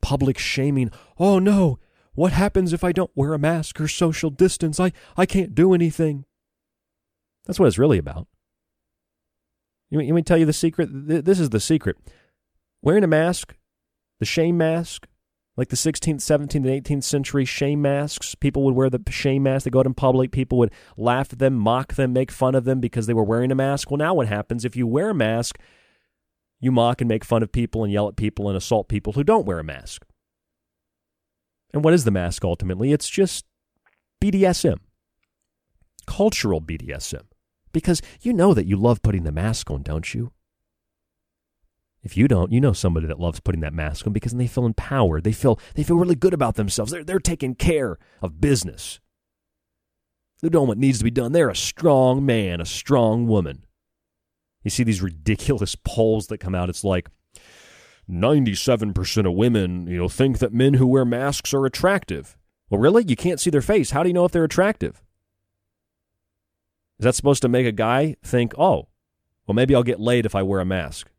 public shaming. Oh no, what happens if I don't wear a mask or social distance? I, I can't do anything. That's what it's really about. Let me tell you the secret. This is the secret. Wearing a mask, the shame mask, like the 16th, 17th, and 18th century shame masks. People would wear the shame mask. They go out in public. People would laugh at them, mock them, make fun of them because they were wearing a mask. Well, now what happens if you wear a mask? You mock and make fun of people and yell at people and assault people who don't wear a mask. And what is the mask ultimately? It's just BDSM, cultural BDSM. Because you know that you love putting the mask on, don't you? If you don't, you know somebody that loves putting that mask on because they feel empowered. They feel they feel really good about themselves. They're they're taking care of business. They're doing what needs to be done. They're a strong man, a strong woman. You see these ridiculous polls that come out. It's like 97% of women, you know, think that men who wear masks are attractive. Well, really? You can't see their face. How do you know if they're attractive? Is that supposed to make a guy think, oh, well, maybe I'll get laid if I wear a mask?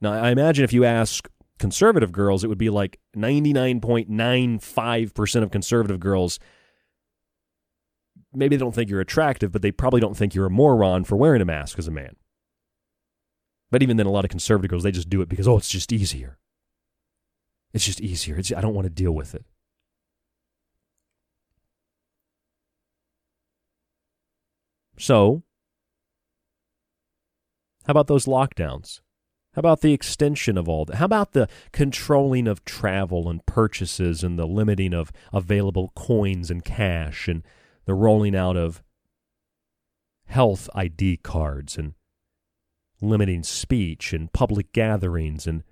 Now, I imagine if you ask conservative girls, it would be like 99.95% of conservative girls maybe they don't think you're attractive, but they probably don't think you're a moron for wearing a mask as a man. But even then, a lot of conservative girls, they just do it because, oh, it's just easier. It's just easier. It's, I don't want to deal with it. So, how about those lockdowns? How about the extension of all that? How about the controlling of travel and purchases and the limiting of available coins and cash and the rolling out of health ID cards and limiting speech and public gatherings and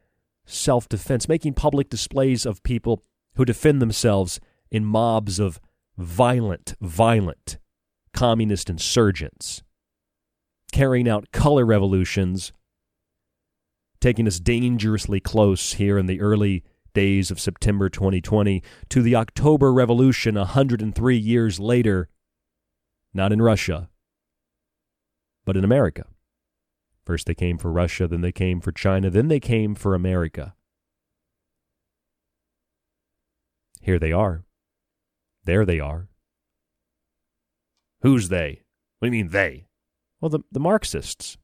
self defense, making public displays of people who defend themselves in mobs of violent, violent communist insurgents, carrying out color revolutions, taking us dangerously close here in the early days of September 2020 to the October Revolution 103 years later, not in Russia, but in America. First they came for Russia, then they came for China, then they came for America. Here they are. There they are. Who's they? What do you mean they? Well, the the Marxists.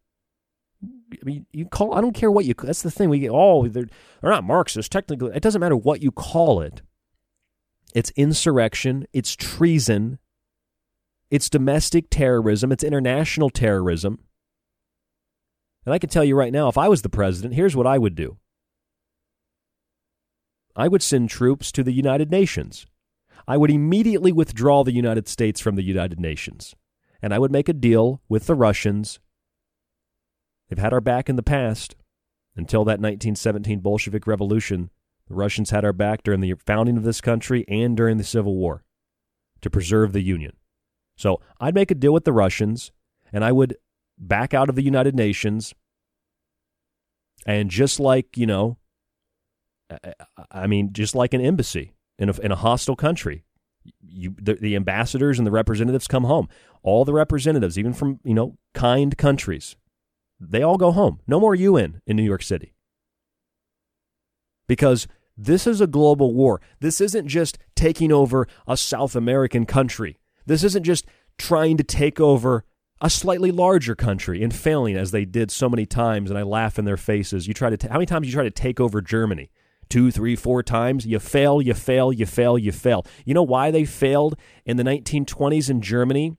I mean, you call. I don't care what you. That's the thing. We get. Oh, they're they're not Marxists. Technically, it doesn't matter what you call it. It's insurrection. It's treason. It's domestic terrorism. It's international terrorism. And I can tell you right now, if I was the president, here's what I would do. I would send troops to the United Nations. I would immediately withdraw the United States from the United Nations. And I would make a deal with the Russians. They've had our back in the past. Until that 1917 Bolshevik Revolution, the Russians had our back during the founding of this country and during the Civil War to preserve the Union. So I'd make a deal with the Russians, and I would back out of the United Nations. And just like, you know, I mean, just like an embassy, in a, in a hostile country. You, the, the ambassadors and the representatives come home. All the representatives, even from you know kind countries, they all go home. No more UN in New York City. Because this is a global war. This isn't just taking over a South American country. This isn't just trying to take over a slightly larger country and failing as they did so many times. And I laugh in their faces. You try to, how many times you try to take over Germany? two, three, four times. You fail, you fail, you fail, you fail. You know why they failed in the 1920s in Germany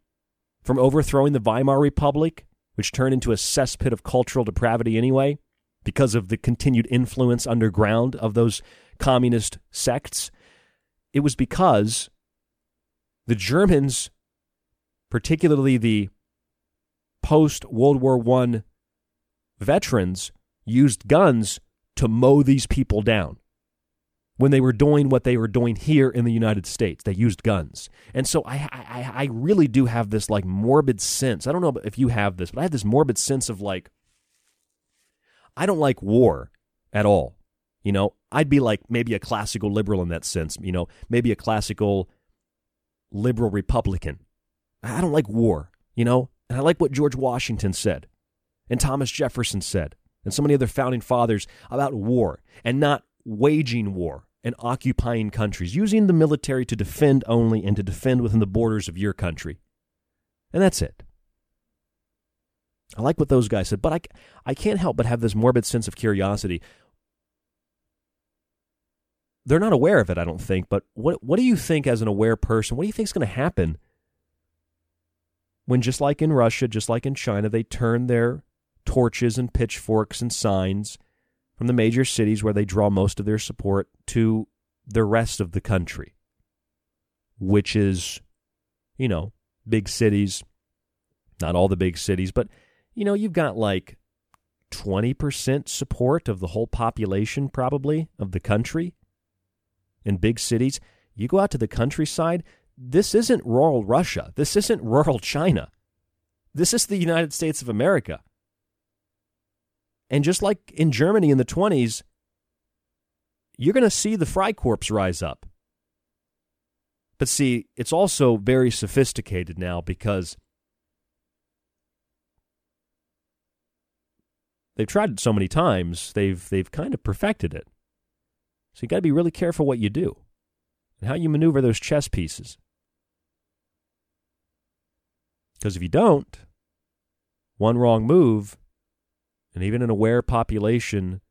from overthrowing the Weimar Republic, which turned into a cesspit of cultural depravity anyway, because of the continued influence underground of those communist sects? It was because the Germans, particularly the post World War I veterans, used guns to mow these people down when they were doing what they were doing here in the United States. They used guns. And so I, I, I really do have this like morbid sense. I don't know if you have this, but I have this morbid sense of like, I don't like war at all. You know, I'd be like maybe a classical liberal in that sense, you know, maybe a classical liberal Republican. I don't like war, you know, and I like what George Washington said and Thomas Jefferson said and so many other founding fathers about war and not waging war and occupying countries, using the military to defend only and to defend within the borders of your country. And that's it. I like what those guys said, but I, I can't help but have this morbid sense of curiosity. They're not aware of it, I don't think, but what, what do you think as an aware person? What do you think is going to happen when, just like in Russia, just like in China, they turn their torches and pitchforks and signs from the major cities where they draw most of their support to the rest of the country, which is, you know, big cities, not all the big cities, but, you know, you've got like 20% support of the whole population, probably, of the country in big cities. You go out to the countryside, this isn't rural Russia. This isn't rural China. This is the United States of America. And just like in Germany in the 20s, you're going to see the Freikorps rise up. But see, it's also very sophisticated now because they've tried it so many times, they've they've kind of perfected it. So you got to be really careful what you do and how you maneuver those chess pieces. Because if you don't, one wrong move and even an aware population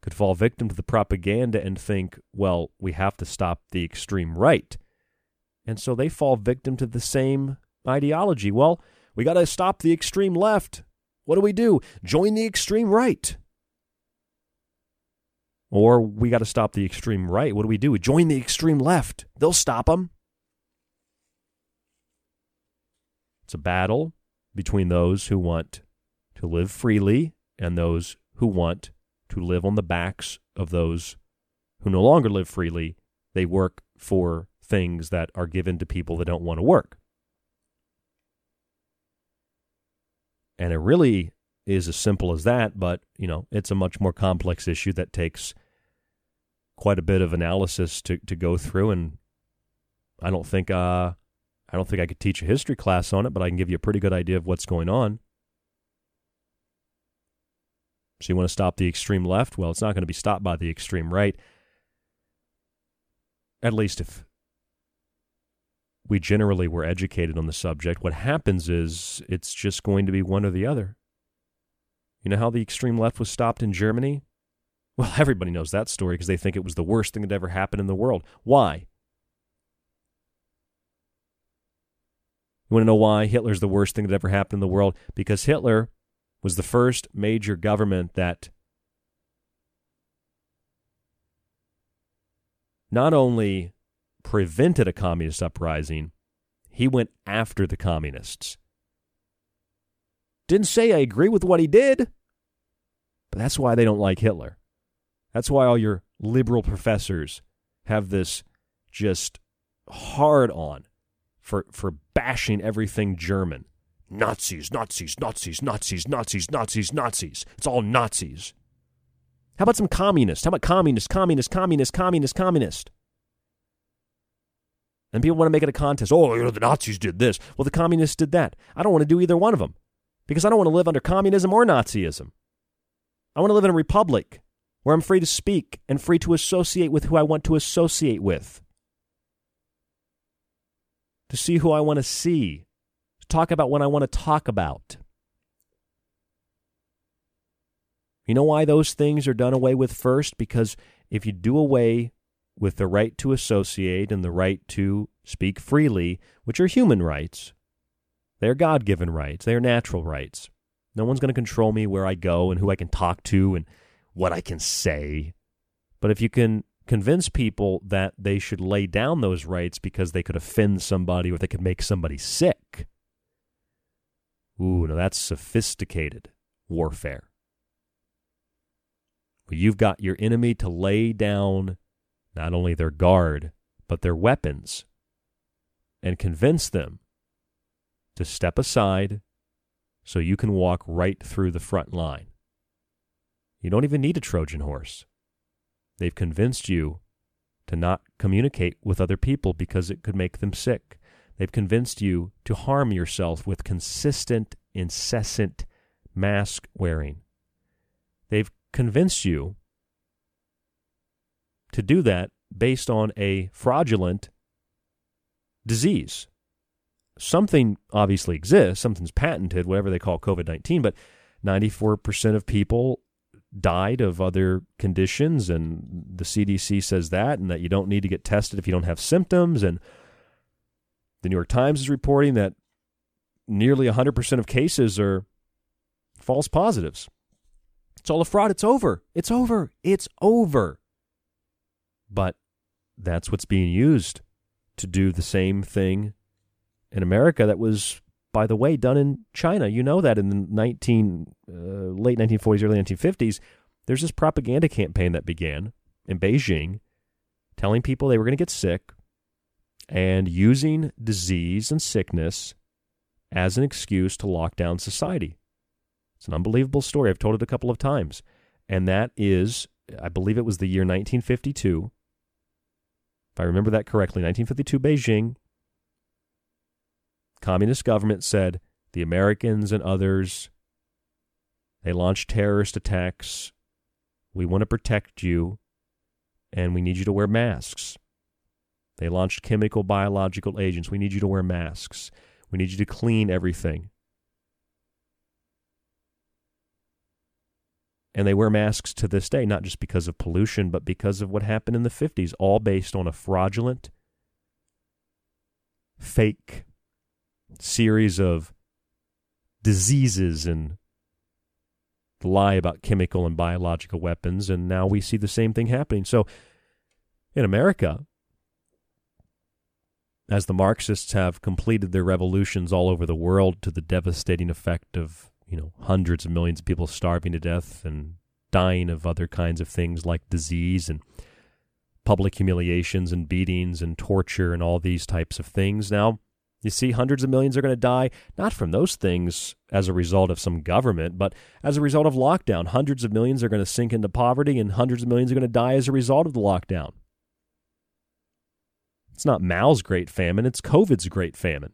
could fall victim to the propaganda and think, well, we have to stop the extreme right. And so they fall victim to the same ideology. Well, we got to stop the extreme left. What do we do? Join the extreme right. Or we got to stop the extreme right. What do we do? We join the extreme left. They'll stop them. It's a battle between those who want to live freely and those who want to live on the backs of those who no longer live freely. They work for things that are given to people that don't want to work. And it really is as simple as that, but you know, it's a much more complex issue that takes quite a bit of analysis to, to go through and I don't think uh I don't think I could teach a history class on it, but I can give you a pretty good idea of what's going on. So you want to stop the extreme left? Well, it's not going to be stopped by the extreme right. At least if we generally were educated on the subject, what happens is it's just going to be one or the other. You know how the extreme left was stopped in Germany? Well, everybody knows that story because they think it was the worst thing that ever happened in the world. Why? Want to know why Hitler's the worst thing that ever happened in the world? Because Hitler was the first major government that not only prevented a communist uprising, he went after the communists. Didn't say I agree with what he did, but that's why they don't like Hitler. That's why all your liberal professors have this just hard on for, for bashing everything German. Nazis, Nazis, Nazis, Nazis, Nazis, Nazis, Nazis. It's all Nazis. How about some communists? How about communist, communist, communist, communist, communist? And people want to make it a contest. Oh, you know, the Nazis did this. Well, the communists did that. I don't want to do either one of them because I don't want to live under communism or Nazism. I want to live in a republic where I'm free to speak and free to associate with who I want to associate with, to see who I want to see, to talk about what I want to talk about. You know why those things are done away with first? Because if you do away with the right to associate and the right to speak freely, which are human rights, they're God given rights, they're natural rights. No one's going to control me where I go and who I can talk to and what I can say. But if you can convince people that they should lay down those rights because they could offend somebody or they could make somebody sick, Ooh, now that's sophisticated warfare. You've got your enemy to lay down not only their guard, but their weapons and convince them to step aside so you can walk right through the front line. You don't even need a Trojan horse. They've convinced you to not communicate with other people because it could make them sick. They've convinced you to harm yourself with consistent, incessant mask wearing. They've convinced you to do that based on a fraudulent disease. Something obviously exists, something's patented, whatever they call COVID 19, but 94% of people died of other conditions, and the CDC says that, and that you don't need to get tested if you don't have symptoms. And the New York Times is reporting that nearly 100% of cases are false positives. It's all a fraud. It's over. It's over. It's over. But that's what's being used to do the same thing in America that was, by the way, done in China. You know that in the 19, uh, late 1940s, early 1950s, there's this propaganda campaign that began in Beijing telling people they were going to get sick and using disease and sickness as an excuse to lock down society. It's an unbelievable story. I've told it a couple of times. And that is, I believe it was the year 1952. If I remember that correctly, 1952 Beijing. Communist government said the Americans and others they launched terrorist attacks. We want to protect you and we need you to wear masks. They launched chemical biological agents. We need you to wear masks. We need you to clean everything. And they wear masks to this day, not just because of pollution, but because of what happened in the 50s, all based on a fraudulent, fake series of diseases and lie about chemical and biological weapons. And now we see the same thing happening. So in America, as the Marxists have completed their revolutions all over the world to the devastating effect of you know hundreds of millions of people starving to death and dying of other kinds of things like disease and public humiliations and beatings and torture and all these types of things now you see hundreds of millions are going to die not from those things as a result of some government but as a result of lockdown hundreds of millions are going to sink into poverty and hundreds of millions are going to die as a result of the lockdown it's not Mao's great famine, it's COVID's great famine.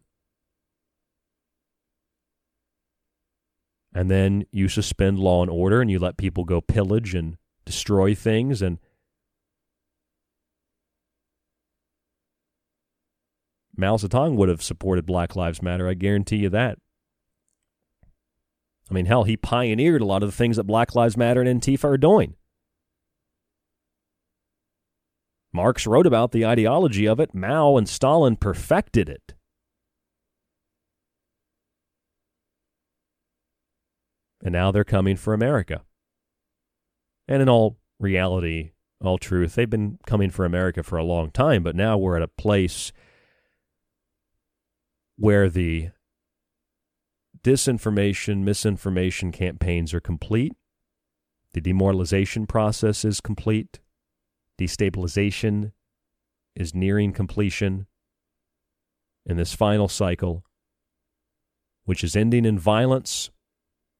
And then you suspend law and order and you let people go pillage and destroy things and Mao Zedong would have supported Black Lives Matter, I guarantee you that. I mean, hell, he pioneered a lot of the things that Black Lives Matter and Antifa are doing. Marx wrote about the ideology of it. Mao and Stalin perfected it. And now they're coming for America. And in all reality, all truth, they've been coming for America for a long time, but now we're at a place where the disinformation, misinformation campaigns are complete. The demoralization process is complete. Destabilization is nearing completion in this final cycle, which is ending in violence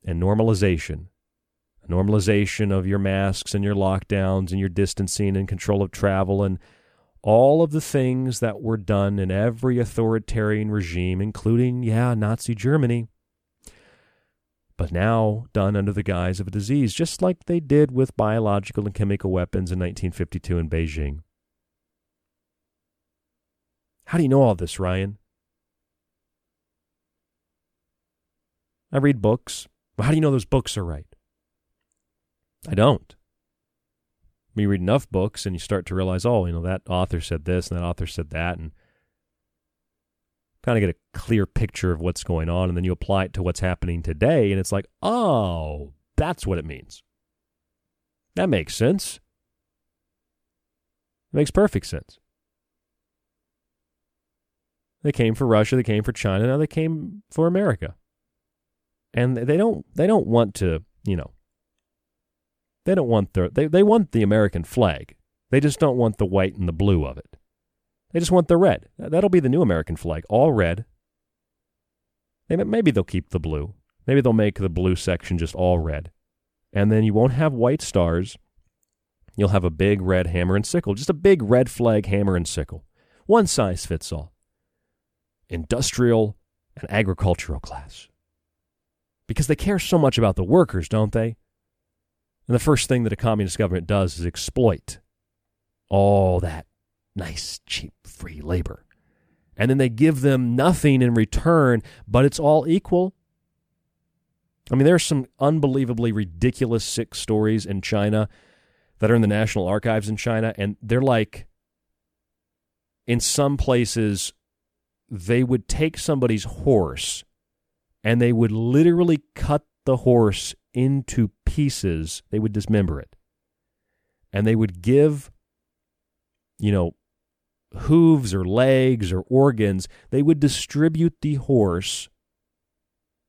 and normalization. Normalization of your masks and your lockdowns and your distancing and control of travel and all of the things that were done in every authoritarian regime, including, yeah, Nazi Germany but now done under the guise of a disease, just like they did with biological and chemical weapons in 1952 in Beijing. How do you know all this, Ryan? I read books. Well, how do you know those books are right? I don't. You read enough books and you start to realize, oh, you know, that author said this and that author said that, and kind of get a clear picture of what's going on, and then you apply it to what's happening today, and it's like, oh, that's what it means. That makes sense. It makes perfect sense. They came for Russia, they came for China, now they came for America. And they don't they don't want to, you know, they don't want the they, they want the American flag. They just don't want the white and the blue of it. They just want the red. That'll be the new American flag, all red. Maybe they'll keep the blue. Maybe they'll make the blue section just all red. And then you won't have white stars. You'll have a big red hammer and sickle, just a big red flag hammer and sickle. One size fits all. Industrial and agricultural class. Because they care so much about the workers, don't they? And the first thing that a communist government does is exploit all that Nice, cheap, free labor. And then they give them nothing in return, but it's all equal. I mean, there's some unbelievably ridiculous sick stories in China that are in the National Archives in China, and they're like, in some places, they would take somebody's horse and they would literally cut the horse into pieces. They would dismember it. And they would give, you know, hooves or legs or organs. They would distribute the horse,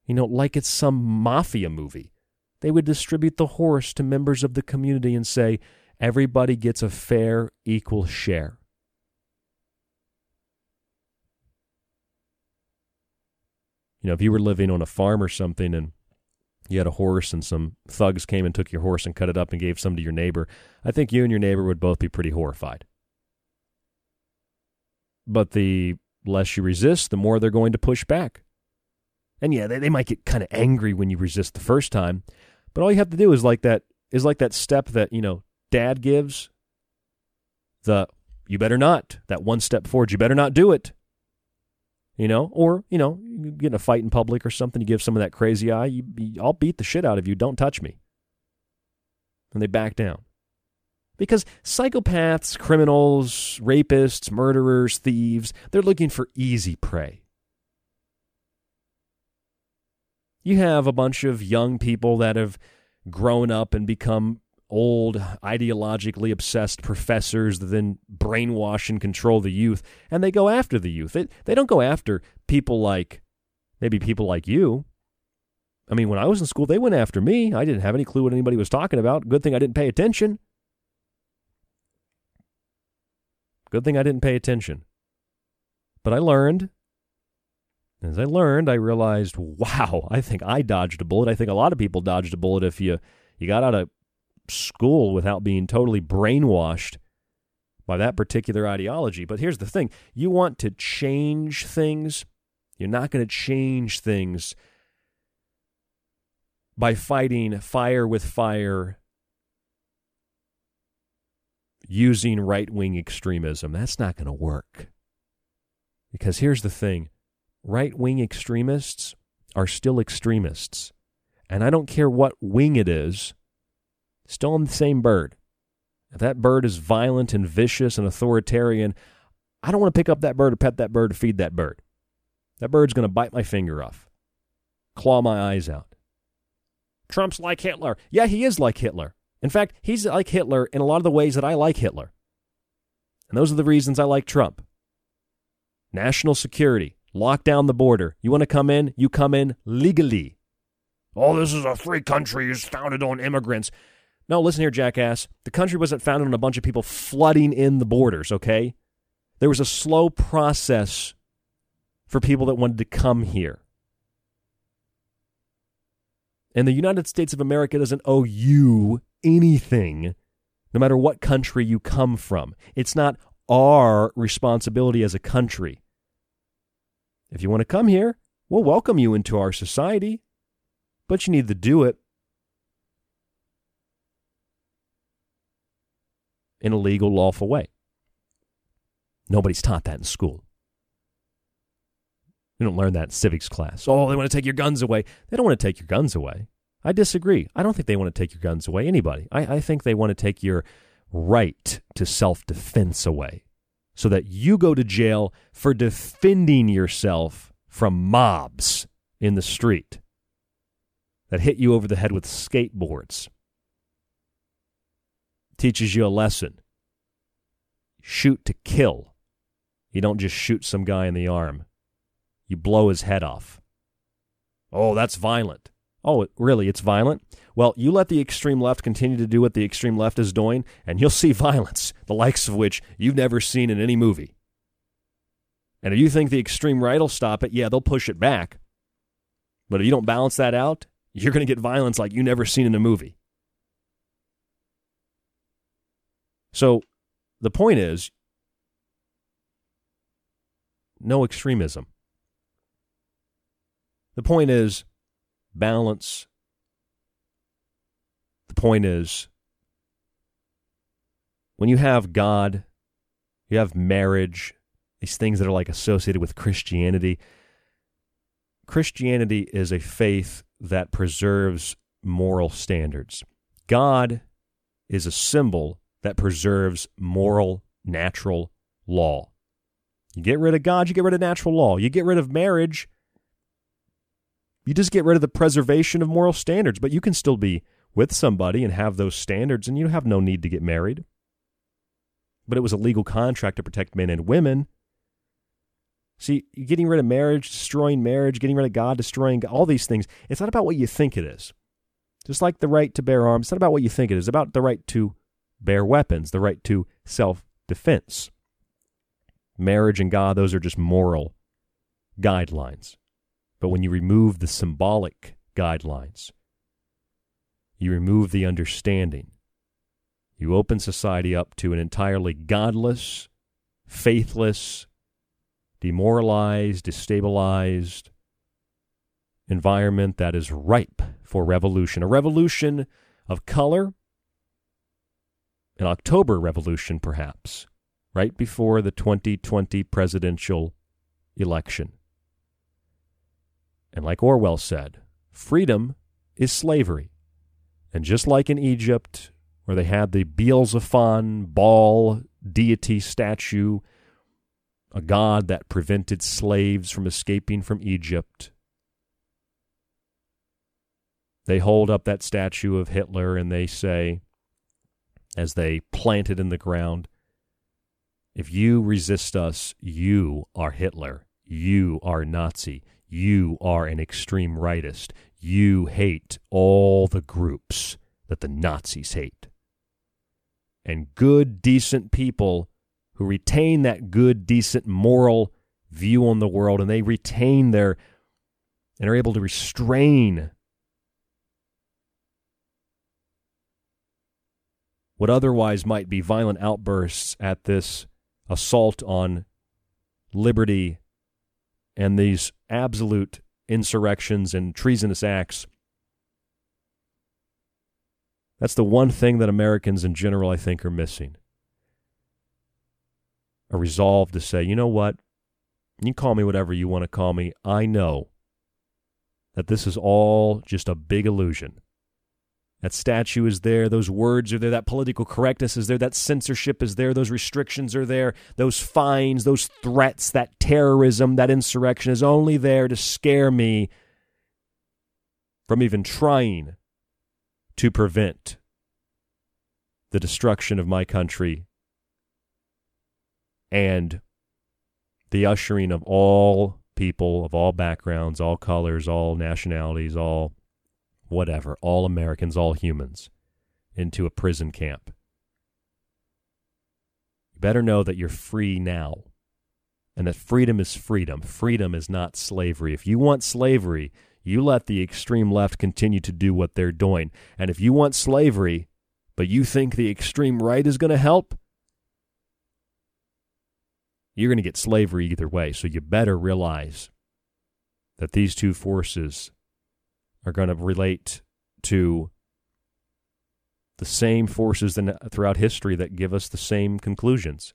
you know, like it's some mafia movie. They would distribute the horse to members of the community and say, everybody gets a fair, equal share. You know, if you were living on a farm or something and you had a horse and some thugs came and took your horse and cut it up and gave some to your neighbor, I think you and your neighbor would both be pretty horrified. But the less you resist, the more they're going to push back. And yeah, they, they might get kind of angry when you resist the first time, but all you have to do is like that is like that step that, you know, dad gives. The you better not, that one step forward, you better not do it you know, or you know, you get in a fight in public or something, you give someone that crazy eye, you, you, I'll beat the shit out of you. Don't touch me. And they back down because psychopaths, criminals, rapists, murderers, thieves, they're looking for easy prey. You have a bunch of young people that have grown up and become old, ideologically obsessed professors that then brainwash and control the youth, and they go after the youth. They, they don't go after people like maybe people like you. I mean, when I was in school, they went after me. I didn't have any clue what anybody was talking about. Good thing I didn't pay attention. Good thing I didn't pay attention. But I learned. As I learned, I realized, wow, I think I dodged a bullet. I think a lot of people dodged a bullet if you you got out of school without being totally brainwashed by that particular ideology. But here's the thing you want to change things, you're not going to change things by fighting fire with fire using right wing extremism. That's not going to work. Because here's the thing right wing extremists are still extremists. And I don't care what wing it is, still on the same bird. If that bird is violent and vicious and authoritarian, I don't want to pick up that bird or pet that bird or feed that bird. That bird's going to bite my finger off, claw my eyes out. Trump's like Hitler. Yeah, he is like Hitler. In fact, he's like Hitler in a lot of the ways that I like Hitler. And those are the reasons I like Trump. National security, lock down the border. You want to come in? You come in legally. Oh, this is a free country. It's founded on immigrants. No, listen here, jackass. The country wasn't founded on a bunch of people flooding in the borders, okay? There was a slow process for people that wanted to come here. And the United States of America doesn't owe you anything, no matter what country you come from. It's not our responsibility as a country. If you want to come here, we'll welcome you into our society, but you need to do it in a legal, lawful way. Nobody's taught that in school. You don't learn that in civics class. Oh, they want to take your guns away. They don't want to take your guns away. I disagree. I don't think they want to take your guns away. Anybody. I, I think they want to take your right to self defense away so that you go to jail for defending yourself from mobs in the street that hit you over the head with skateboards teaches you a lesson. Shoot to kill. You don't just shoot some guy in the arm. You blow his head off. Oh, that's violent. Oh, really? It's violent? Well, you let the extreme left continue to do what the extreme left is doing, and you'll see violence, the likes of which you've never seen in any movie. And if you think the extreme right will stop it, yeah, they'll push it back. But if you don't balance that out, you're going to get violence like you never seen in a movie. So the point is no extremism. The point is balance. The point is when you have God, You have marriage, these things that are like associated with Christianity. Christianity is a faith that preserves moral standards. God is a symbol that preserves moral, natural law. You get rid of God, you get rid of natural law. You get rid of marriage, you just get rid of the preservation of moral standards. But you can still be with somebody and have those standards, and you have no need to get married. But it was a legal contract to protect men and women. See, getting rid of marriage, destroying marriage, getting rid of God, destroying all these things, it's not about what you think it is. Just like the right to bear arms, it's not about what you think it is. It's about the right to bear weapons, the right to self defense. Marriage and God, those are just moral guidelines. But when you remove the symbolic guidelines, you remove the understanding, you open society up to an entirely godless, faithless, demoralized, destabilized environment that is ripe for revolution. A revolution of color, an October revolution, perhaps, right before the 2020 presidential election. And like Orwell said, freedom is slavery. And just like in Egypt, where they had the Beelzephon Baal deity statue a God that prevented slaves from escaping from Egypt. They hold up that statue of Hitler and they say, as they plant it in the ground, if you resist us, you are Hitler. You are Nazi. You are an extreme rightist. You hate all the groups that the Nazis hate. And good, decent people who retain that good, decent, moral view on the world and they retain their and are able to restrain what otherwise might be violent outbursts at this assault on liberty and these absolute insurrections and treasonous acts. That's the one thing that Americans in general, I think, are missing a resolve to say, you know what? You call me whatever you want to call me. I know that this is all just a big illusion. That statue is there, those words are there, that political correctness is there, that censorship is there, those restrictions are there, those fines, those threats, that terrorism, that insurrection is only there to scare me from even trying to prevent the destruction of my country and the ushering of all people of all backgrounds, all colors, all nationalities, all whatever, all Americans, all humans into a prison camp. You better know that you're free now and that freedom is freedom. Freedom is not slavery. If you want slavery, you let the extreme left continue to do what they're doing. And if you want slavery, but you think the extreme right is going to help, you're going to get slavery either way. So you better realize that these two forces are going to relate to the same forces throughout history that give us the same conclusions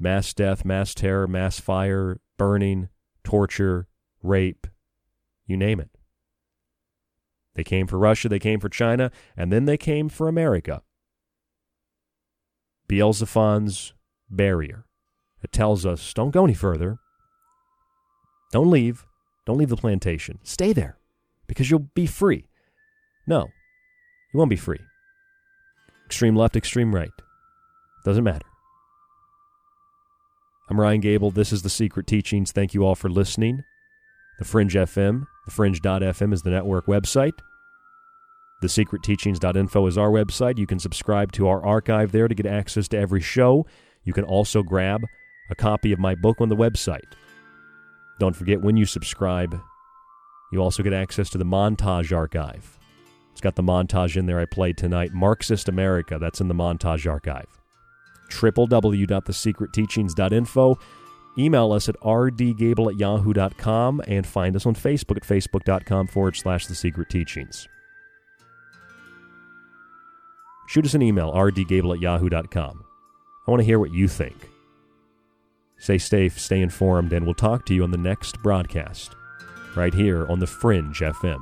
mass death, mass terror, mass fire, burning, torture, rape, you name it. They came for Russia, they came for China, and then they came for America. Beelzephon's barrier. It tells us don't go any further. Don't leave. Don't leave the plantation. Stay there because you'll be free. No, you won't be free. Extreme left, extreme right. Doesn't matter. I'm Ryan Gable. This is The Secret Teachings. Thank you all for listening. The Fringe FM, thefringe.fm is the network website. TheSecretTeachings.info is our website. You can subscribe to our archive there to get access to every show. You can also grab a copy of my book on the website. Don't forget when you subscribe, you also get access to the montage archive. It's got the montage in there I played tonight. Marxist America, that's in the montage archive. www.thesecretteachings.info. Email us at rdgable at yahoo.com and find us on Facebook at facebook.com forward slash the secret teachings. Shoot us an email, rdgable at yahoo.com. I want to hear what you think. Stay safe, stay informed, and we'll talk to you on the next broadcast right here on The Fringe FM.